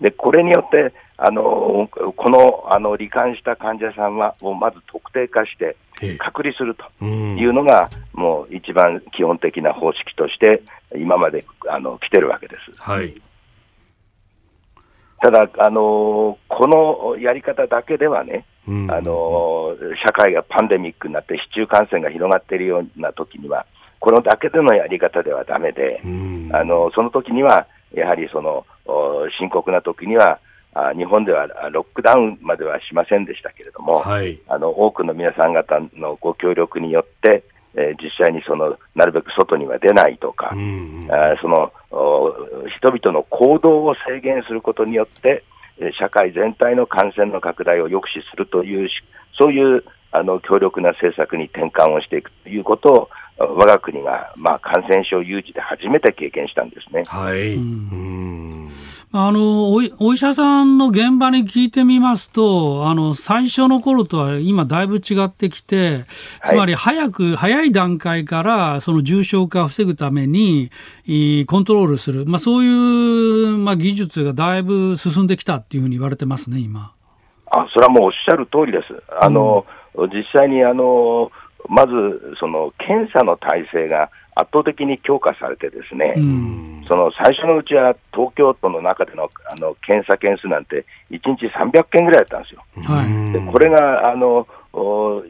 でこれによってあのこのあの罹患した患者さんはもうまず特定化して隔離するというのが、もう一番基本的な方式として、今まであの来てるわけです。はい。ただ、あのこのやり方だけではね、うん、あの社会がパンデミックになって市中感染が広がっているような時には、このだけでのやり方ではだめで、うん、あのその時には、やはりその深刻な時には、あ日本ではロックダウンまではしませんでしたけれども、はい、あの多くの皆さん方のご協力によって、えー、実際にそのなるべく外には出ないとか、うんうん、あその人々の行動を制限することによって、社会全体の感染の拡大を抑止するという、そういうあの強力な政策に転換をしていくということを、我が国が、まあ、感染症有事で初めて経験したんですね。はい、うんあのお医者さんの現場に聞いてみますと、あの最初の頃とは今、だいぶ違ってきて、つまり早く、はい、早い段階からその重症化を防ぐためにコントロールする、まあ、そういう、まあ、技術がだいぶ進んできたっていうふうに言われてますね、今。あそれはもうおっしゃる通りです。あの、うん、実際にあのまずその検査の体制が圧倒的に強化されて、ですね、うん、その最初のうちは東京都の中でのあの検査件数なんて、1日300件ぐらいだったんですよ。はい、でこれがあの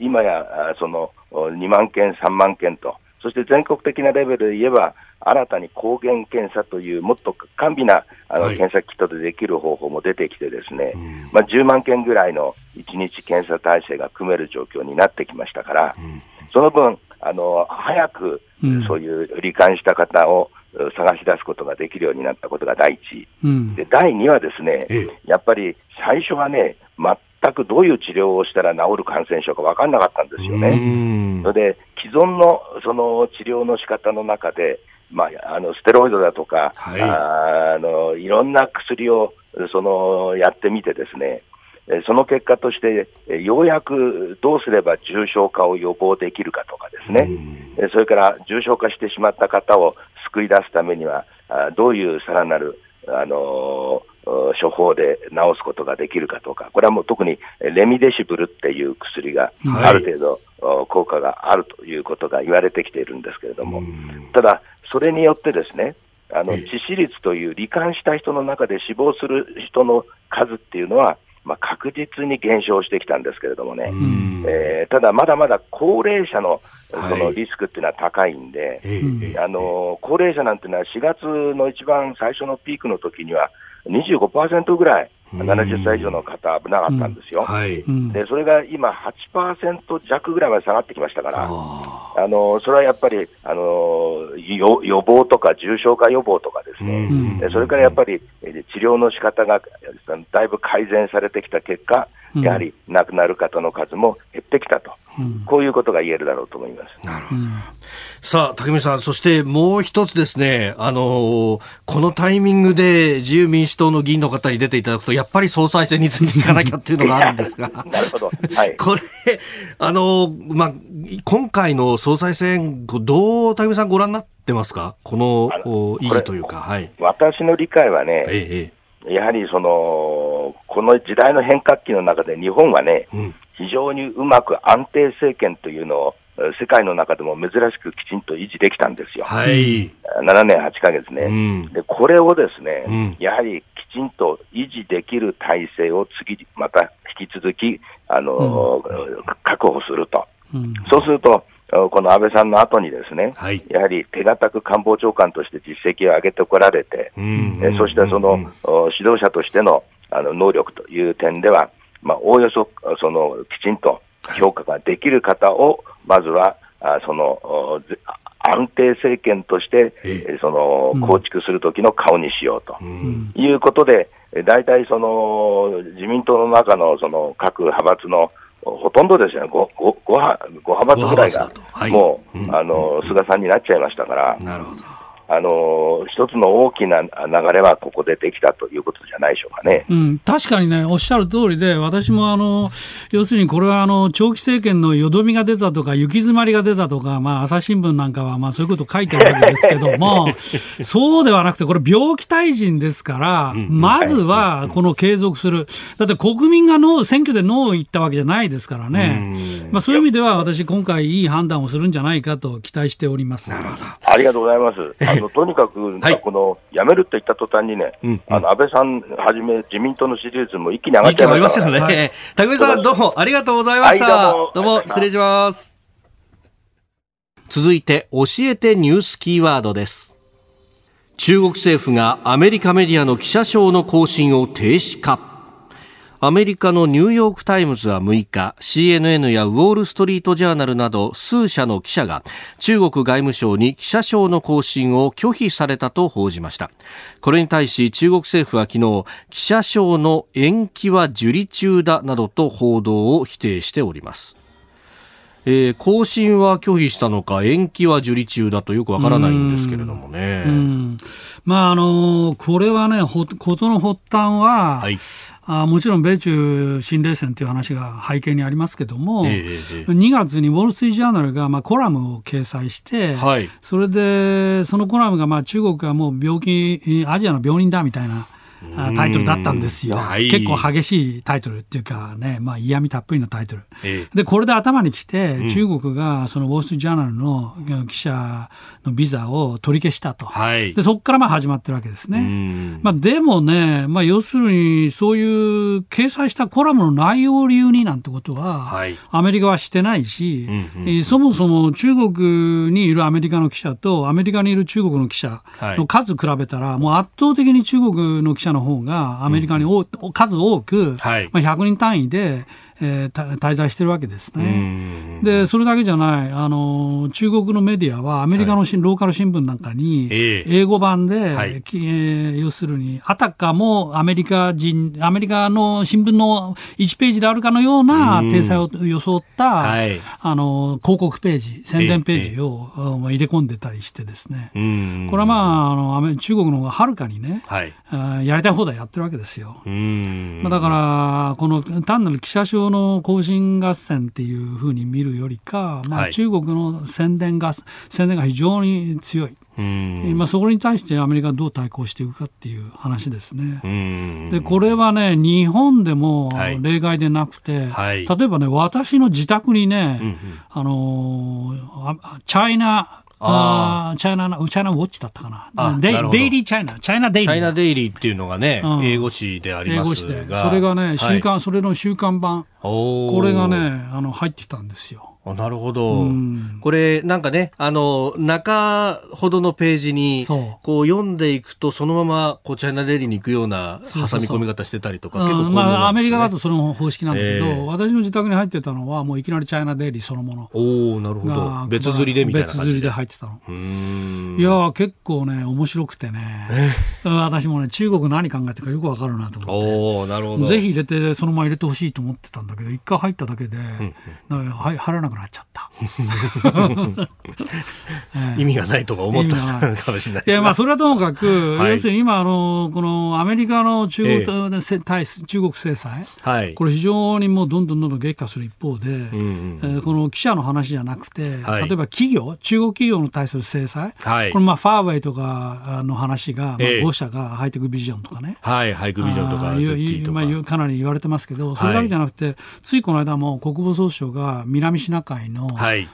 今やその2万件、3万件と、そして全国的なレベルで言えば、新たに抗原検査というもっと簡微なあの、検査キットでできる方法も出てきて、ですね、まあ、10万件ぐらいの1日検査体制が組める状況になってきましたから、その分、あの早くそういう罹患した方を探し出すことができるようになったことが第一、うん、で第二はですね、やっぱり最初はね、全くどういう治療をしたら治る感染症か分からなかったんですよね。それで既存のその治療の仕方の中で、まあ、あのステロイドだとか、はい、あのいろんな薬をそのやってみてですね、その結果として、ようやくどうすれば重症化を予防できるかとかですね、それから重症化してしまった方を救い出すためには、どういうさらなる、あの処方で治すことができるかとか、これはもう特にレミデシブルっていう薬がある程度効果があるということが言われてきているんですけれども、ただ、それによってですね、あの致死率という罹患した人の中で死亡する人の数っていうのは、まあ、確実に減少してきたんですけれどもね、えー、ただ、まだまだ高齢者のそのリスクっていうのは高いんで、はい、あの高齢者なんていうのは、4月の一番最初のピークの時には、25%ぐらい、70歳以上の方、危なかったんですよ、はい、でそれが今、8%弱ぐらいまで下がってきましたから、あのそれはやっぱりあの予防とか重症化予防とかですね、うん、それからやっぱり治療の仕方がだいぶ改善されてきた結果、やはり亡くなる方の数も減ってきたと、うん、こういうことが言えるだろうと思います。なるほど。さあ、竹見さん、そしてもう一つですね、あのー、このタイミングで自由民主党の議員の方に出ていただくと、やっぱり総裁選についていかなきゃっていうのがあるんですが。なるほど。はい。これ、あのー、まあ、今回の総裁選、どう、竹見さんご覧になってますか？この意義というか、はい。私の理解はね、ええ、やはりその、この時代の変革期の中で日本はね、うん、非常にうまく安定政権というのを世界の中でも珍しくきちんと維持できたんですよ。はい、7年8ヶ月ね、うん、で。これをですね、うん、やはりきちんと維持できる体制を次、また引き続き、あの、うん、確保すると。そうすると、この安倍さんの後にですね、はい、やはり手堅く官房長官として実績を上げてこられて、えそしてその、指導者としてのあの能力という点では、まあ、おおよそそのきちんと評価ができる方を、まずはあその安定政権として、えその構築するときの顔にしようと。いうことで、大体その自民党の中のその各派閥のほとんどですね、5, 5, 5, 派閥ぐらいが、もう、あの菅さんになっちゃいましたから。なるほどあの一つの大きな流れはここでできたということじゃないでしょうかね、うん、確かにね、おっしゃる通りで、私もあの要するにこれはあの長期政権のよどみが出たとか、行き詰まりが出たとか、まあ、朝日新聞なんかはまあそういうこと書いてるわけですけども、そうではなくて、これ、病気退陣ですから、まずはこの継続する、だって国民がノー選挙でノー言ったわけじゃないですからね、まあ、そういう意味では、私、今回、いい判断をするんじゃないかと期待しております。なるほど。ありがとうございます のとにかく、はい、この辞めると言った途端にね、うんうん、あの安倍さんはじめ自民党の支持率も一気に上がっちゃいましたね。はい、竹さん、どうもありがとうございました。はい、どうもどうも失礼します。続いて、教えてニュースキーワードです。中国政府がアメリカメディアの記者証の更新を停止か。アメリカのニューヨーク・タイムズは6日 CNN やウォール・ストリート・ジャーナルなど数社の記者が中国外務省に記者証の更新を拒否されたと報じました。これに対し中国政府は昨日記者証の延期は受理中だなどと報道を否定しております。えー、更新は拒否したのか、延期は受理中だとよくわからないんですけれどもね。まあ、あのー、これはね、ほ、ことの発端は、はい、あもちろん米中新冷戦という話が背景にありますけども、えー、2月にウォール・ストリート・ジャーナルがまあコラムを掲載して、はい、それでそのコラムがまあ中国はもう病気、アジアの病人だみたいな。タイトルだったんですよ、はい、結構激しいタイトルっていうかね、まあ、嫌味たっぷりのタイトル、えでこれで頭にきて、中国がそのウォール・ストリート・ジャーナルの記者のビザを取り消したと、はい、でそこからまあ始まってるわけですね。まあ、でもね、まあ、要するにそういう掲載したコラムの内容を理由になんてことは、はい、アメリカはしてないし、うんうん、そもそも中国にいるアメリカの記者とアメリカにいる中国の記者の数比べたら、もう圧倒的に中国の記者の方がアメリカにお、うん、数多く、はい、まあ、100人単位でえー、滞在してるわけですね。で、それだけじゃない、あの、中国のメディアはアメリカの、はい、ローカル新聞なんかに、英語版で、はい、えー、要するに、あたかもアメリカ人、アメリカの新聞の1ページであるかのような体裁を装った、はい、あの、広告ページ、宣伝ページを、入れ込んでたりしてですね。これはまあ、あの、中国の方がはるかにね、はい、やりたい放題やってるわけですよ。まあ、だから、この単なる記者証の更新合戦っていうふうに見るよりか、まあ、中国の宣伝が、宣伝が非常に強い。まあ、そこに対してアメリカがどう対抗していくかっていう話ですね。でこれはね日本でも例外でなくて、はい、例えばね私の自宅にね、うんうん、あのチャイナああ、チャイナ、チャイナウォッチだったかな。デデイリーチャイナ、チャイナデイリー。チャイナデイリーっていうのがね、うん、英語詞でありますが。英語詞で。それがね、週刊、はい、それの週刊版。これがね、あの、入ってきたんですよ。なるほど、これなんかねあの中ほどのページにこう読んでいくとそのままこうチャイナデリーに行くような挟み込み方してたりとか結構、まあ、アメリカだとその方式なんだけど、えー、私の自宅に入ってたのはもういきなりチャイナデリーそのもの。おおなるほど。別釣りでみたいな別釣りで入ってたの。いや結構ね面白くてね、私もね中国何考えてるかよくわかるなと思って。おなるほど。ぜひ入れてそのまま入れてほしいと思ってたんだけど一回入っただけで、うんうん、入らなくなっちゃった。意味がないとか思ったかもしれないいや、まあ、それはともかく、はい、要するに今、あの、このアメリカの中国、えー、対中国制裁、はい、これ非常にもうどんどんどんどん激化する一方で、うんうん、えー、この記者の話じゃなくて、はい、例えば企業、中国企業に対する制裁、はい、これまあ、ファーウェイとかの話が、まあ、5社がハイテクビジョンとかね、はい、ハイテクビジョンとか、まあ、かなり言われてますけど、それだけじゃなくて、ついこの間も国防総省が南シナ海の、はい、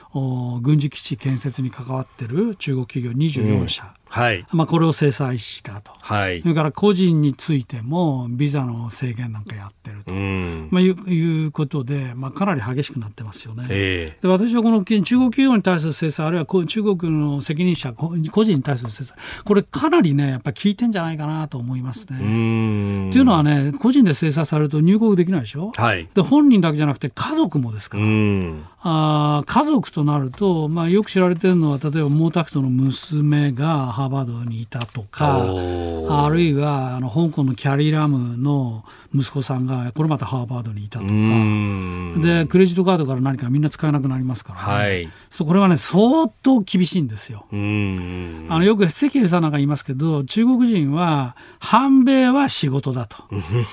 軍事基地建設に関わっている中国企業24社、はい、まあ、これを制裁したと、はい、それから個人についてもビザの制限なんかやってると、まあ、いういうことで、まあ、かなり激しくなってますよね。えー、で私はこの中国企業に対する制裁あるいは中国の責任者個人に対する制裁これかなりねやっぱり効いてんじゃないかなと思いますね。っていうのはね個人で制裁されると入国できないでしょ、はい、で本人だけじゃなくて家族もですから。あ家族となると、まあ、よく知られているのは例えば毛沢東の娘がハーバードにいたとかあるいはあの香港のキャリー・ラムの息子さんがこれまたハーバードにいたとか。でクレジットカードから何かみんな使えなくなりますから、ね、はい、これはね相当厳しいんですよ。あのよく関平さんなんか言いますけど中国人は反米は仕事だと。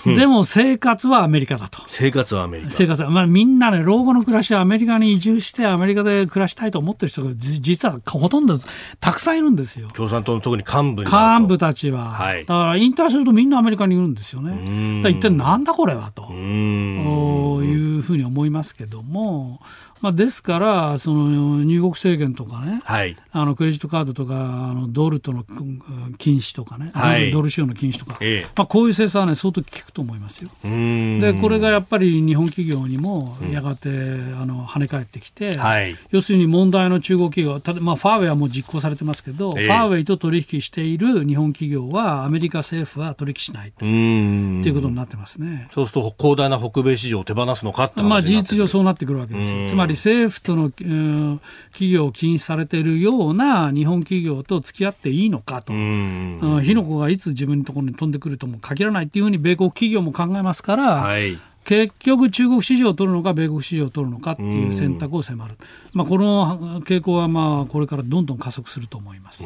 でも生活はアメリカだと。生活はアメリカ。生活は、まあ、みんなね老後の暮らしはアメリカに移住してアメリカで暮らしたいと思ってる人が実はほとんどたくさんいるんですよ。共産党の特に幹部幹部たちは、はい、だから引退するとみんなアメリカにいるんですよね。一体なんだこれはと。いうふうに思いますけどもまあ、ですから、その入国制限とかね、はい、あのクレジットカードとか、あのドルとの禁止とかね、はい、ドル使用の禁止とか、ええ、まあ、こういう制裁はね、相当効くと思いますよ。で、これがやっぱり日本企業にもやがて、うん、あの跳ね返ってきて、はい、要するに問題の中国企業、たまあ、ファーウェイはもう実行されてますけど、え、ファーウェイと取引している日本企業は、アメリカ政府は取引しないと。いうことになってますね。そうすると、広大な北米市場を手放すのかってまあ、事実上そうなってくるわけですよ。つまり政府との、企業を禁止されているような日本企業と付き合っていいのかと、火の粉がいつ自分のところに飛んでくるとも限らないっていうふうに米国企業も考えますから、はい。結局、中国市場を取るのか、米国市場を取るのかっていう選択を迫る、まあ、この傾向はまあこれからどんどん加速すると思います。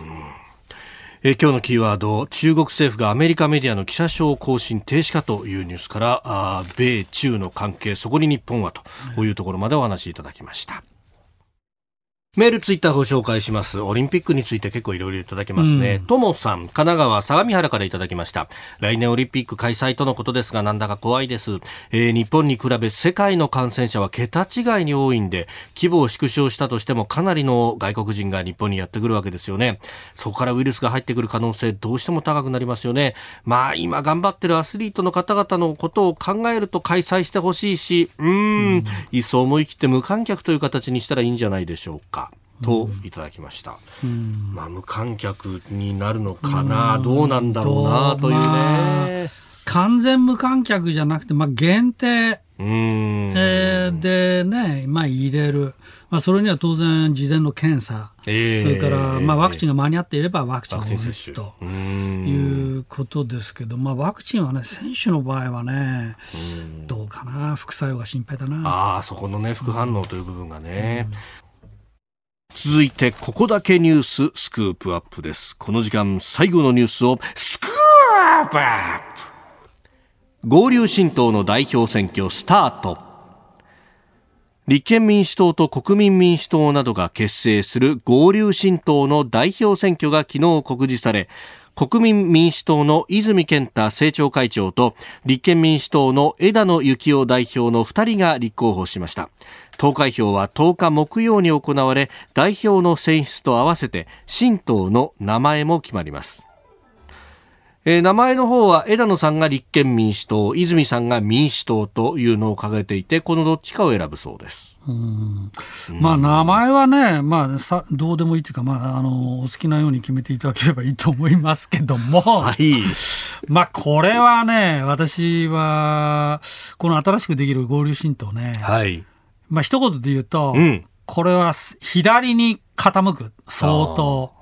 え今日のキーワード中国政府がアメリカメディアの記者証更新停止かというニュースからあ米中の関係そこに日本はというところまでお話しいただきました。メール、ツイッターご紹介します。オリンピックについて結構いろいろいただきますね。と、う、も、さん、神奈川相模原からいただきました。来年オリンピック開催とのことですが、なんだか怖いです。えー、日本に比べ世界の感染者は桁違いに多いんで、規模を縮小したとしてもかなりの外国人が日本にやってくるわけですよね。そこからウイルスが入ってくる可能性、どうしても高くなりますよね。まあ、今頑張ってるアスリートの方々のことを考えると開催してほしいし、うん、いっそ思い切って無観客という形にしたらいいんじゃないでしょうか。といただきました、うん、まあ、無観客になるのかな、うん、どうなんだろうな？というね、まあ、完全無観客じゃなくて、まあ、限定。えー、でね、まあ、入れる、まあ、それには当然、事前の検査、えー、それから、まあ、ワクチンが間に合っていればワクチンを打つということですけど、まあ、ワクチンはね、選手の場合はね、どうかな、副作用が心配だな。ああ、そこのね、副反応という部分がね。続いて、ここだけニューススクープアップです。この時間、最後のニュースをスクープアップ合流新党の代表選挙スタート。立憲民主党と国民民主党などが結成する合流新党の代表選挙が昨日告示され、国民民主党の泉健太政調会長と立憲民主党の枝野幸男代表の2人が立候補しました。投開票は10日木曜に行われ代表の選出と合わせて新党の名前も決まります。えー、名前の方は枝野さんが立憲民主党、泉さんが民主党というのを掲げていて、このどっちかを選ぶそうです。うん。まあ、名前はね、まあ、さどうでもいいというか、まあ、あのお好きなように決めていただければいいと思いますけども、はい、まあ、これはね、私は、この新しくできる合流新党ね、はい、まあ一言で言うと、うん、これは左に傾く、相当。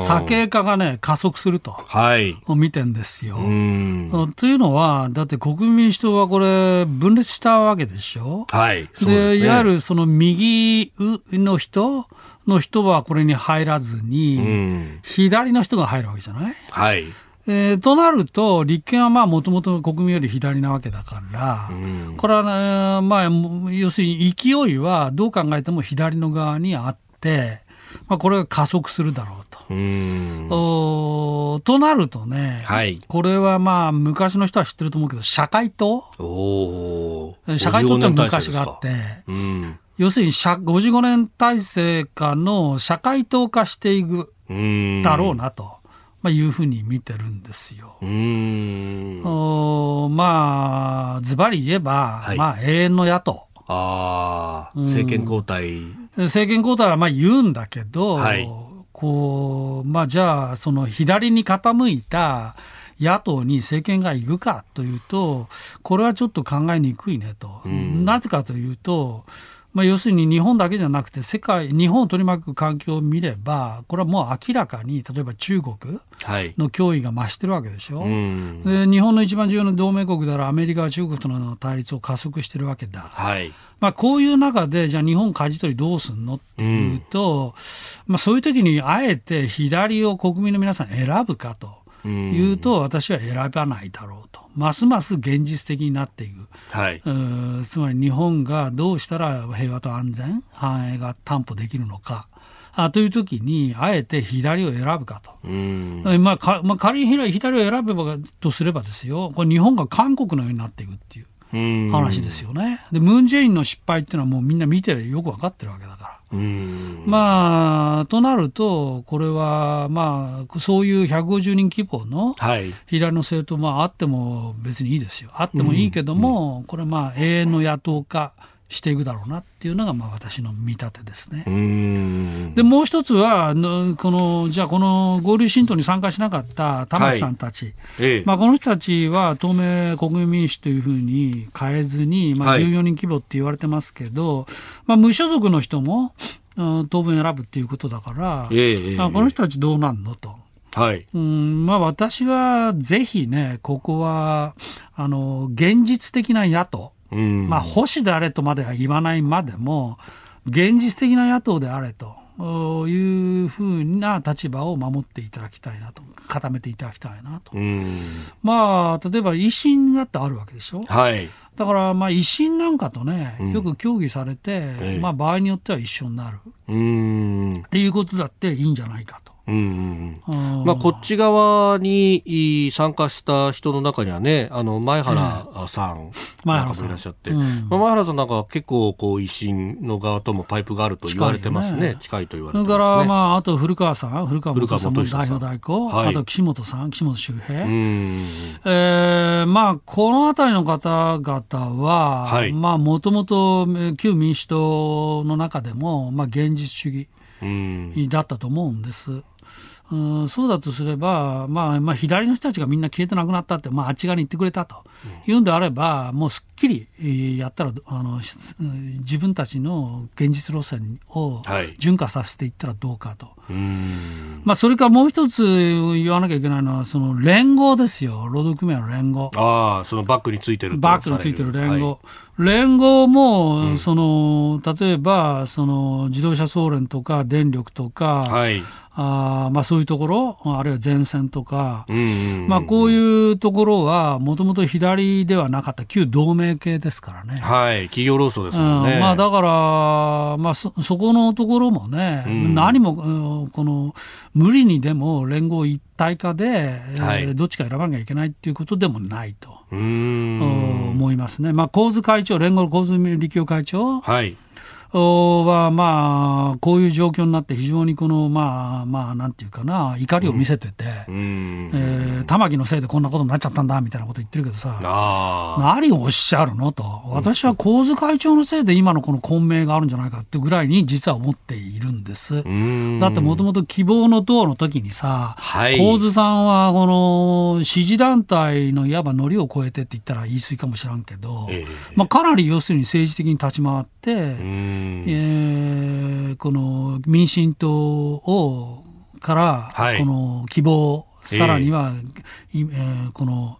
左傾化がね、加速すると。はい。を見てんですよ。というのは、だって国民民主党はこれ、分裂したわけでしょ？はい。で、ね、いわゆるその右の人の人はこれに入らずに、左の人が入るわけじゃない？はい。えー、となると、立憲はまあもともと国民より左なわけだから、うん、これは、ね、まあ、要するに勢いはどう考えても左の側にあって、まあ、これが加速するだろうと。うおとなるとね、はい、これはまあ昔の人は知ってると思うけど、社会党？社会党って昔があって、うん、要するに55年体制下の社会党化していくだろうなと。まあ、いうふうに見てるんですよ。おまあ、ズバリ言えば、はい、まあ、永遠の野党。ああ、政権交代。政権交代はまあ言うんだけど、はい、こう、まあ、じゃあ、その左に傾いた野党に政権が行くかというと、これはちょっと考えにくいねと。なぜかというと、まあ、要するに日本だけじゃなくて世界日本を取り巻く環境を見ればこれはもう明らかに例えば中国の脅威が増してるわけでしょ、はい、で日本の一番重要な同盟国であるアメリカは中国との対立を加速してるわけだ、はい、まあ、こういう中でじゃあ日本舵取りどうすんのっていうと、うん、まあ、そういう時にあえて左を国民の皆さん選ぶかというと私は選ばないだろうと。ますます現実的になっていく、はい、つまり日本がどうしたら平和と安全、繁栄が担保できるのか。あという時に、あえて左を選ぶかと。まあかまあ、仮に左を選べばとすればですよ、これ日本が韓国のようになっていくっていう。話ですよね。で、ムン・ジェインの失敗っていうのはもうみんな見てるよく分かってるわけだから。まあ、となると、これは、まあ、そういう150人規模の左の政党、まあ、あっても別にいいですよ。あってもいいけども、これ、まあ、永遠の野党化。していくだろうなっていうのがまあ私の見立てですね。でもう一つはこのじゃあこの合流新党に参加しなかった玉木さんたち、はい。まあ、この人たちは当面国民民主というふうに変えずに、まあ、14人規模って言われてますけど、はい、まあ、無所属の人も当分選ぶっていうことだから、えまあ、この人たちどうなんのと。はい、うんまあ、私はぜひね、ここはあの現実的な野党、まあ、保守であれとまでは言わないまでも、現実的な野党であれと。いうふうな立場を守っていただきたいなと、固めていただきたいなと。まあ、例えば維新だってあるわけでしょ？はい。だからまあ維新なんかとね、よく協議されて、まあ場合によっては一緒になるっていうことだっていいんじゃないかと。うんうんまあ、こっち側に参加した人の中にはね、あの前原さんなんかもいらっしゃって、うん、まあ、前原さんなんか結構こう維新の側ともパイプがあると言われてますね、近い、ね,、と言われてます、ね、それから、まあ、あと古川さん、古川元さんも代表代行、はい、あと岸本さん、岸本周平、うん。えーまあ、この辺りの方々は、もともと旧民主党の中でも、まあ、現実主義。だったと思うんです。うんそうだとすれば、まあ、まあ、左の人たちがみんな消えてなくなったって、まあ、あっち側に行ってくれたというんであれば、もうすっきりやったらあの自分たちの現実路線を順化させていったらどうかと。はい、まあ、それからもう一つ言わなきゃいけないのは、その連合ですよ、労働組合の連合。ああ、そのバックについてるバックについてる連合。はい、連合も、その、例えば、その、自動車総連とか電力とか、はい、あまあ、そういうところ、あるいは前線とか、まあ、こういうところは、もともと左ではなかった旧同盟系ですからね。はい、企業労組ですもんね。うん、まあ、だから、まあそ、そこのところもね、うん、何も、この、無理にでも連合一体化で、はい、えー、どっちか選ばなきゃいけないっていうことでもないと思いますね。まあ、構図会長、連合構図力協会長、はいは、まあ、こういう状況になって、非常にこの、まあ、まあ、なんていうかな、怒りを見せてて、うん、えー、玉木のせいでこんなことになっちゃったんだ、みたいなこと言ってるけどさ、何をおっしゃるのと、私は神津会長のせいで今のこの混迷があるんじゃないかってぐらいに実は思っているんです。だってもともと希望の党の時にさ、はい、神津さんはこの支持団体のいわばノリを超えてって言ったら言い過ぎかもしらんけど、えー、まあ、かなり要するに政治的に立ち回って、えー、この民進党をから、はい、この希望、さらには、えー、この、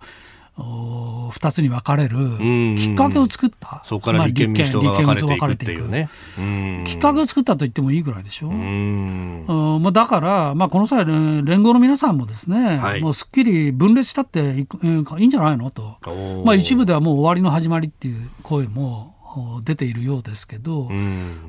二つに分かれるきっかけを作った、そこから立憲民主党が分かれていくっていうね、きっかけを作ったと言ってもいいぐらいでしょ？うまあ、だから、まあ、この際、連合の皆さんもですね、はい、もうすっきり分裂したっていいんじゃないの？と、まあ、一部ではもう終わりの始まりっていう声も出ているようですけど、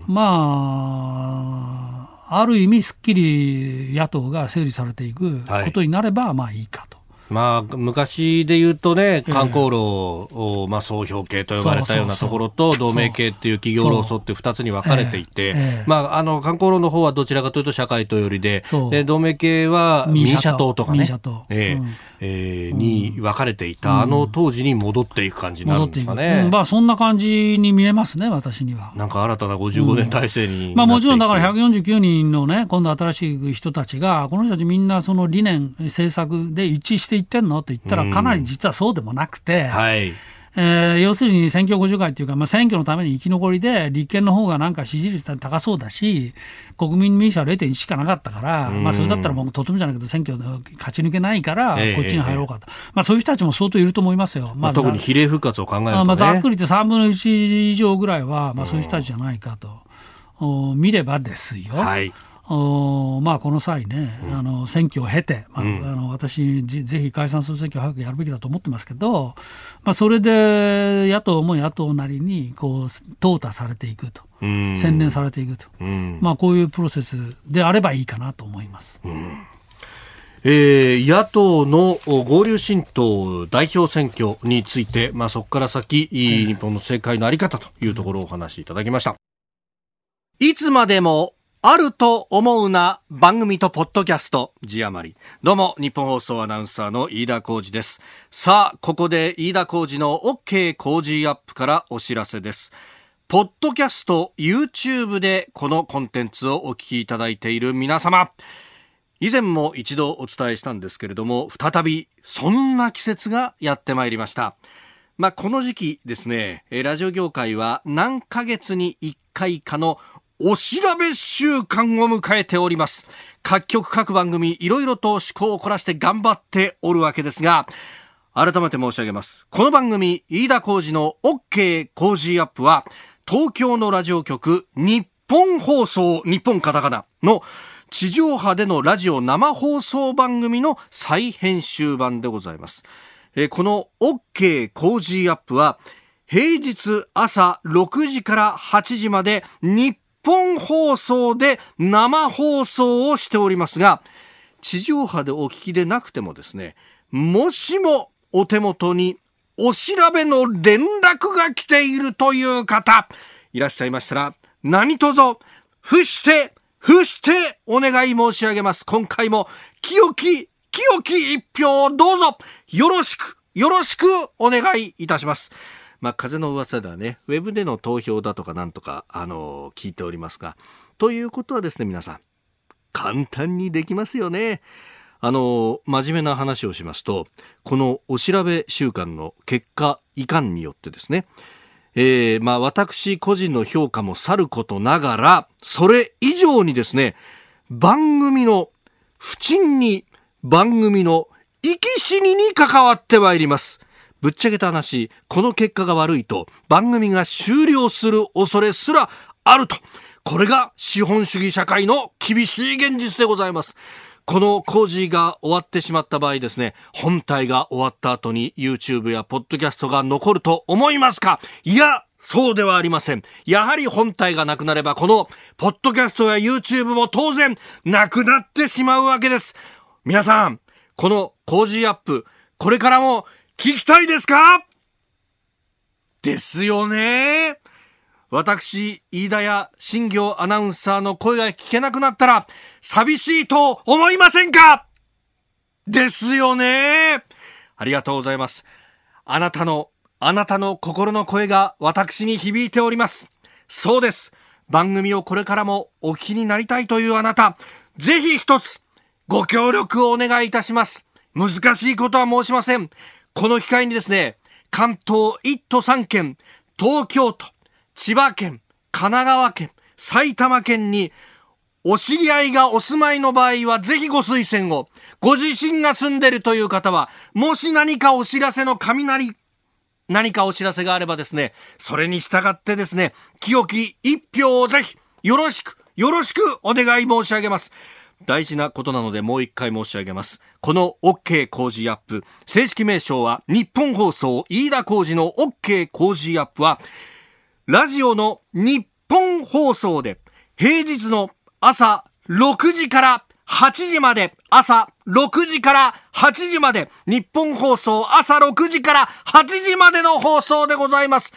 まあ、ある意味、すっきり野党が整理されていくことになれば、まあいいかと。まあ、昔で言うとね、観光路を、まあ、総評系と呼ばれたようなところと、同盟系っていう企業労組って2つに分かれていて、まあ、あの、観光路の方はどちらかというと社会党寄りで、で同盟系は民社党。とかね、えーえー、に分かれていた、あの当時に戻っていく感じになるんですかね。まあ、そんな感じに見えますね、私には。なんか新たな55年体制に、まあ、もちろんだから149人のね、今度新しい人たちが、この人たちみんなその理念、政策で一致していってんのと言ったら、かなり実はそうでもなくて、はいえー、要するに選挙互助会っていうか、まあ、選挙のために生き残りで、立憲の方がなんか支持率高そうだし、国民民主は0.1しかなかったから、まあ、それだったらもうとてもじゃないけど、選挙で勝ち抜けないから、こっちに入ろうかと、えー、まあ、そういう人たちも相当いると思いますよ。まあ、特に比例復活を考えると、ね、まあ、ざっくり言って3分の1以上ぐらいは、まあ、そういう人たちじゃないかと、お見ればですよ。はいおまあ、この際ね、うん、あの選挙を経て、まあ、うん、あの私ぜひ解散する選挙を早くやるべきだと思ってますけど、まあ、それで野党も野党なりにこう淘汰されていくと、うん、洗練されていくと、まあ、こういうプロセスであればいいかなと思います。えー、野党の合流新党代表選挙について、まあ、そこから先、日本の政界のあり方というところをお話しいただきました。いつまでもあると思うな番組とポッドキャスト字余り。どうも、日本放送アナウンサーの飯田浩二です。さあ、ここで飯田浩二の OK 工事アップからお知らせです。ポッドキャスト、YouTube でこのコンテンツをお聞きいただいている皆様。以前も一度お伝えしたんですけれども、再びそんな季節がやってまいりました。まあ、この時期ですね、ラジオ業界は何ヶ月に1回かのお調べ週間を迎えております。各局各番組いろいろと趣向を凝らして頑張っておるわけですが、改めて申し上げます。この番組、飯田浩二の OK 工事アップは、東京のラジオ局、日本放送、日本カタカナの地上波でのラジオ生放送番組の再編集版でございます。この OK 工事アップは、平日朝6時から8時まで日本放送で生放送をしておりますが、地上波でお聞きでなくてもですね、もしもお手元にお調べの連絡が来ているという方、いらっしゃいましたら、何卒、伏して、伏してお願い申し上げます。今回も清き、清き一票をどうぞよろしく、よろしくお願いいたします。まあ、風の噂ではね、ウェブでの投票だとかなんとか、あのー、聞いておりますが、ということはですね、皆さん、簡単にできますよね。あの、真面目な話をしますと、このお調べ週間の結果いかんによってですね、えー、まあ私個人の評価もさることながら、それ以上にですね、番組の不沈に番組の生き死にに関わってまいります。ぶっちゃけた話、この結果が悪いと番組が終了する恐れすらあると。これが資本主義社会の厳しい現実でございます。この工事が終わってしまった場合ですね、本体が終わった後に YouTube や Podcast が残ると思いますか？いや、そうではありません。やはり本体がなくなれば、この、ポッドキャストや YouTube も当然、なくなってしまうわけです。皆さん、この工事アップ、これからも聞きたいですか？ですよね。私、飯田や新業アナウンサーの声が聞けなくなったら、寂しいと思いませんか？ですよね。ありがとうございます。あなたの、あなたの心の声が私に響いております。そうです。番組をこれからもお聞きになりたいというあなた、ぜひ一つ、ご協力をお願いいたします。難しいことは申しません。この機会にですね、関東1都3県、東京都、千葉県、神奈川県、埼玉県に、お知り合いがお住まいの場合は、ぜひご推薦を。ご自身が住んでるという方は、もし何かお知らせの雷、何かお知らせがあればですね、それに従ってですね、清き一票をぜひ、よろしく、よろしくお願い申し上げます。大事なことなのでもう一回申し上げます。この OK 工事アップ、正式名称は日本放送飯田工事の OK 工事アップは、ラジオの日本放送で平日の朝6時から8時まで、朝6時から8時まで、日本放送朝6時から8時までの放送でございます。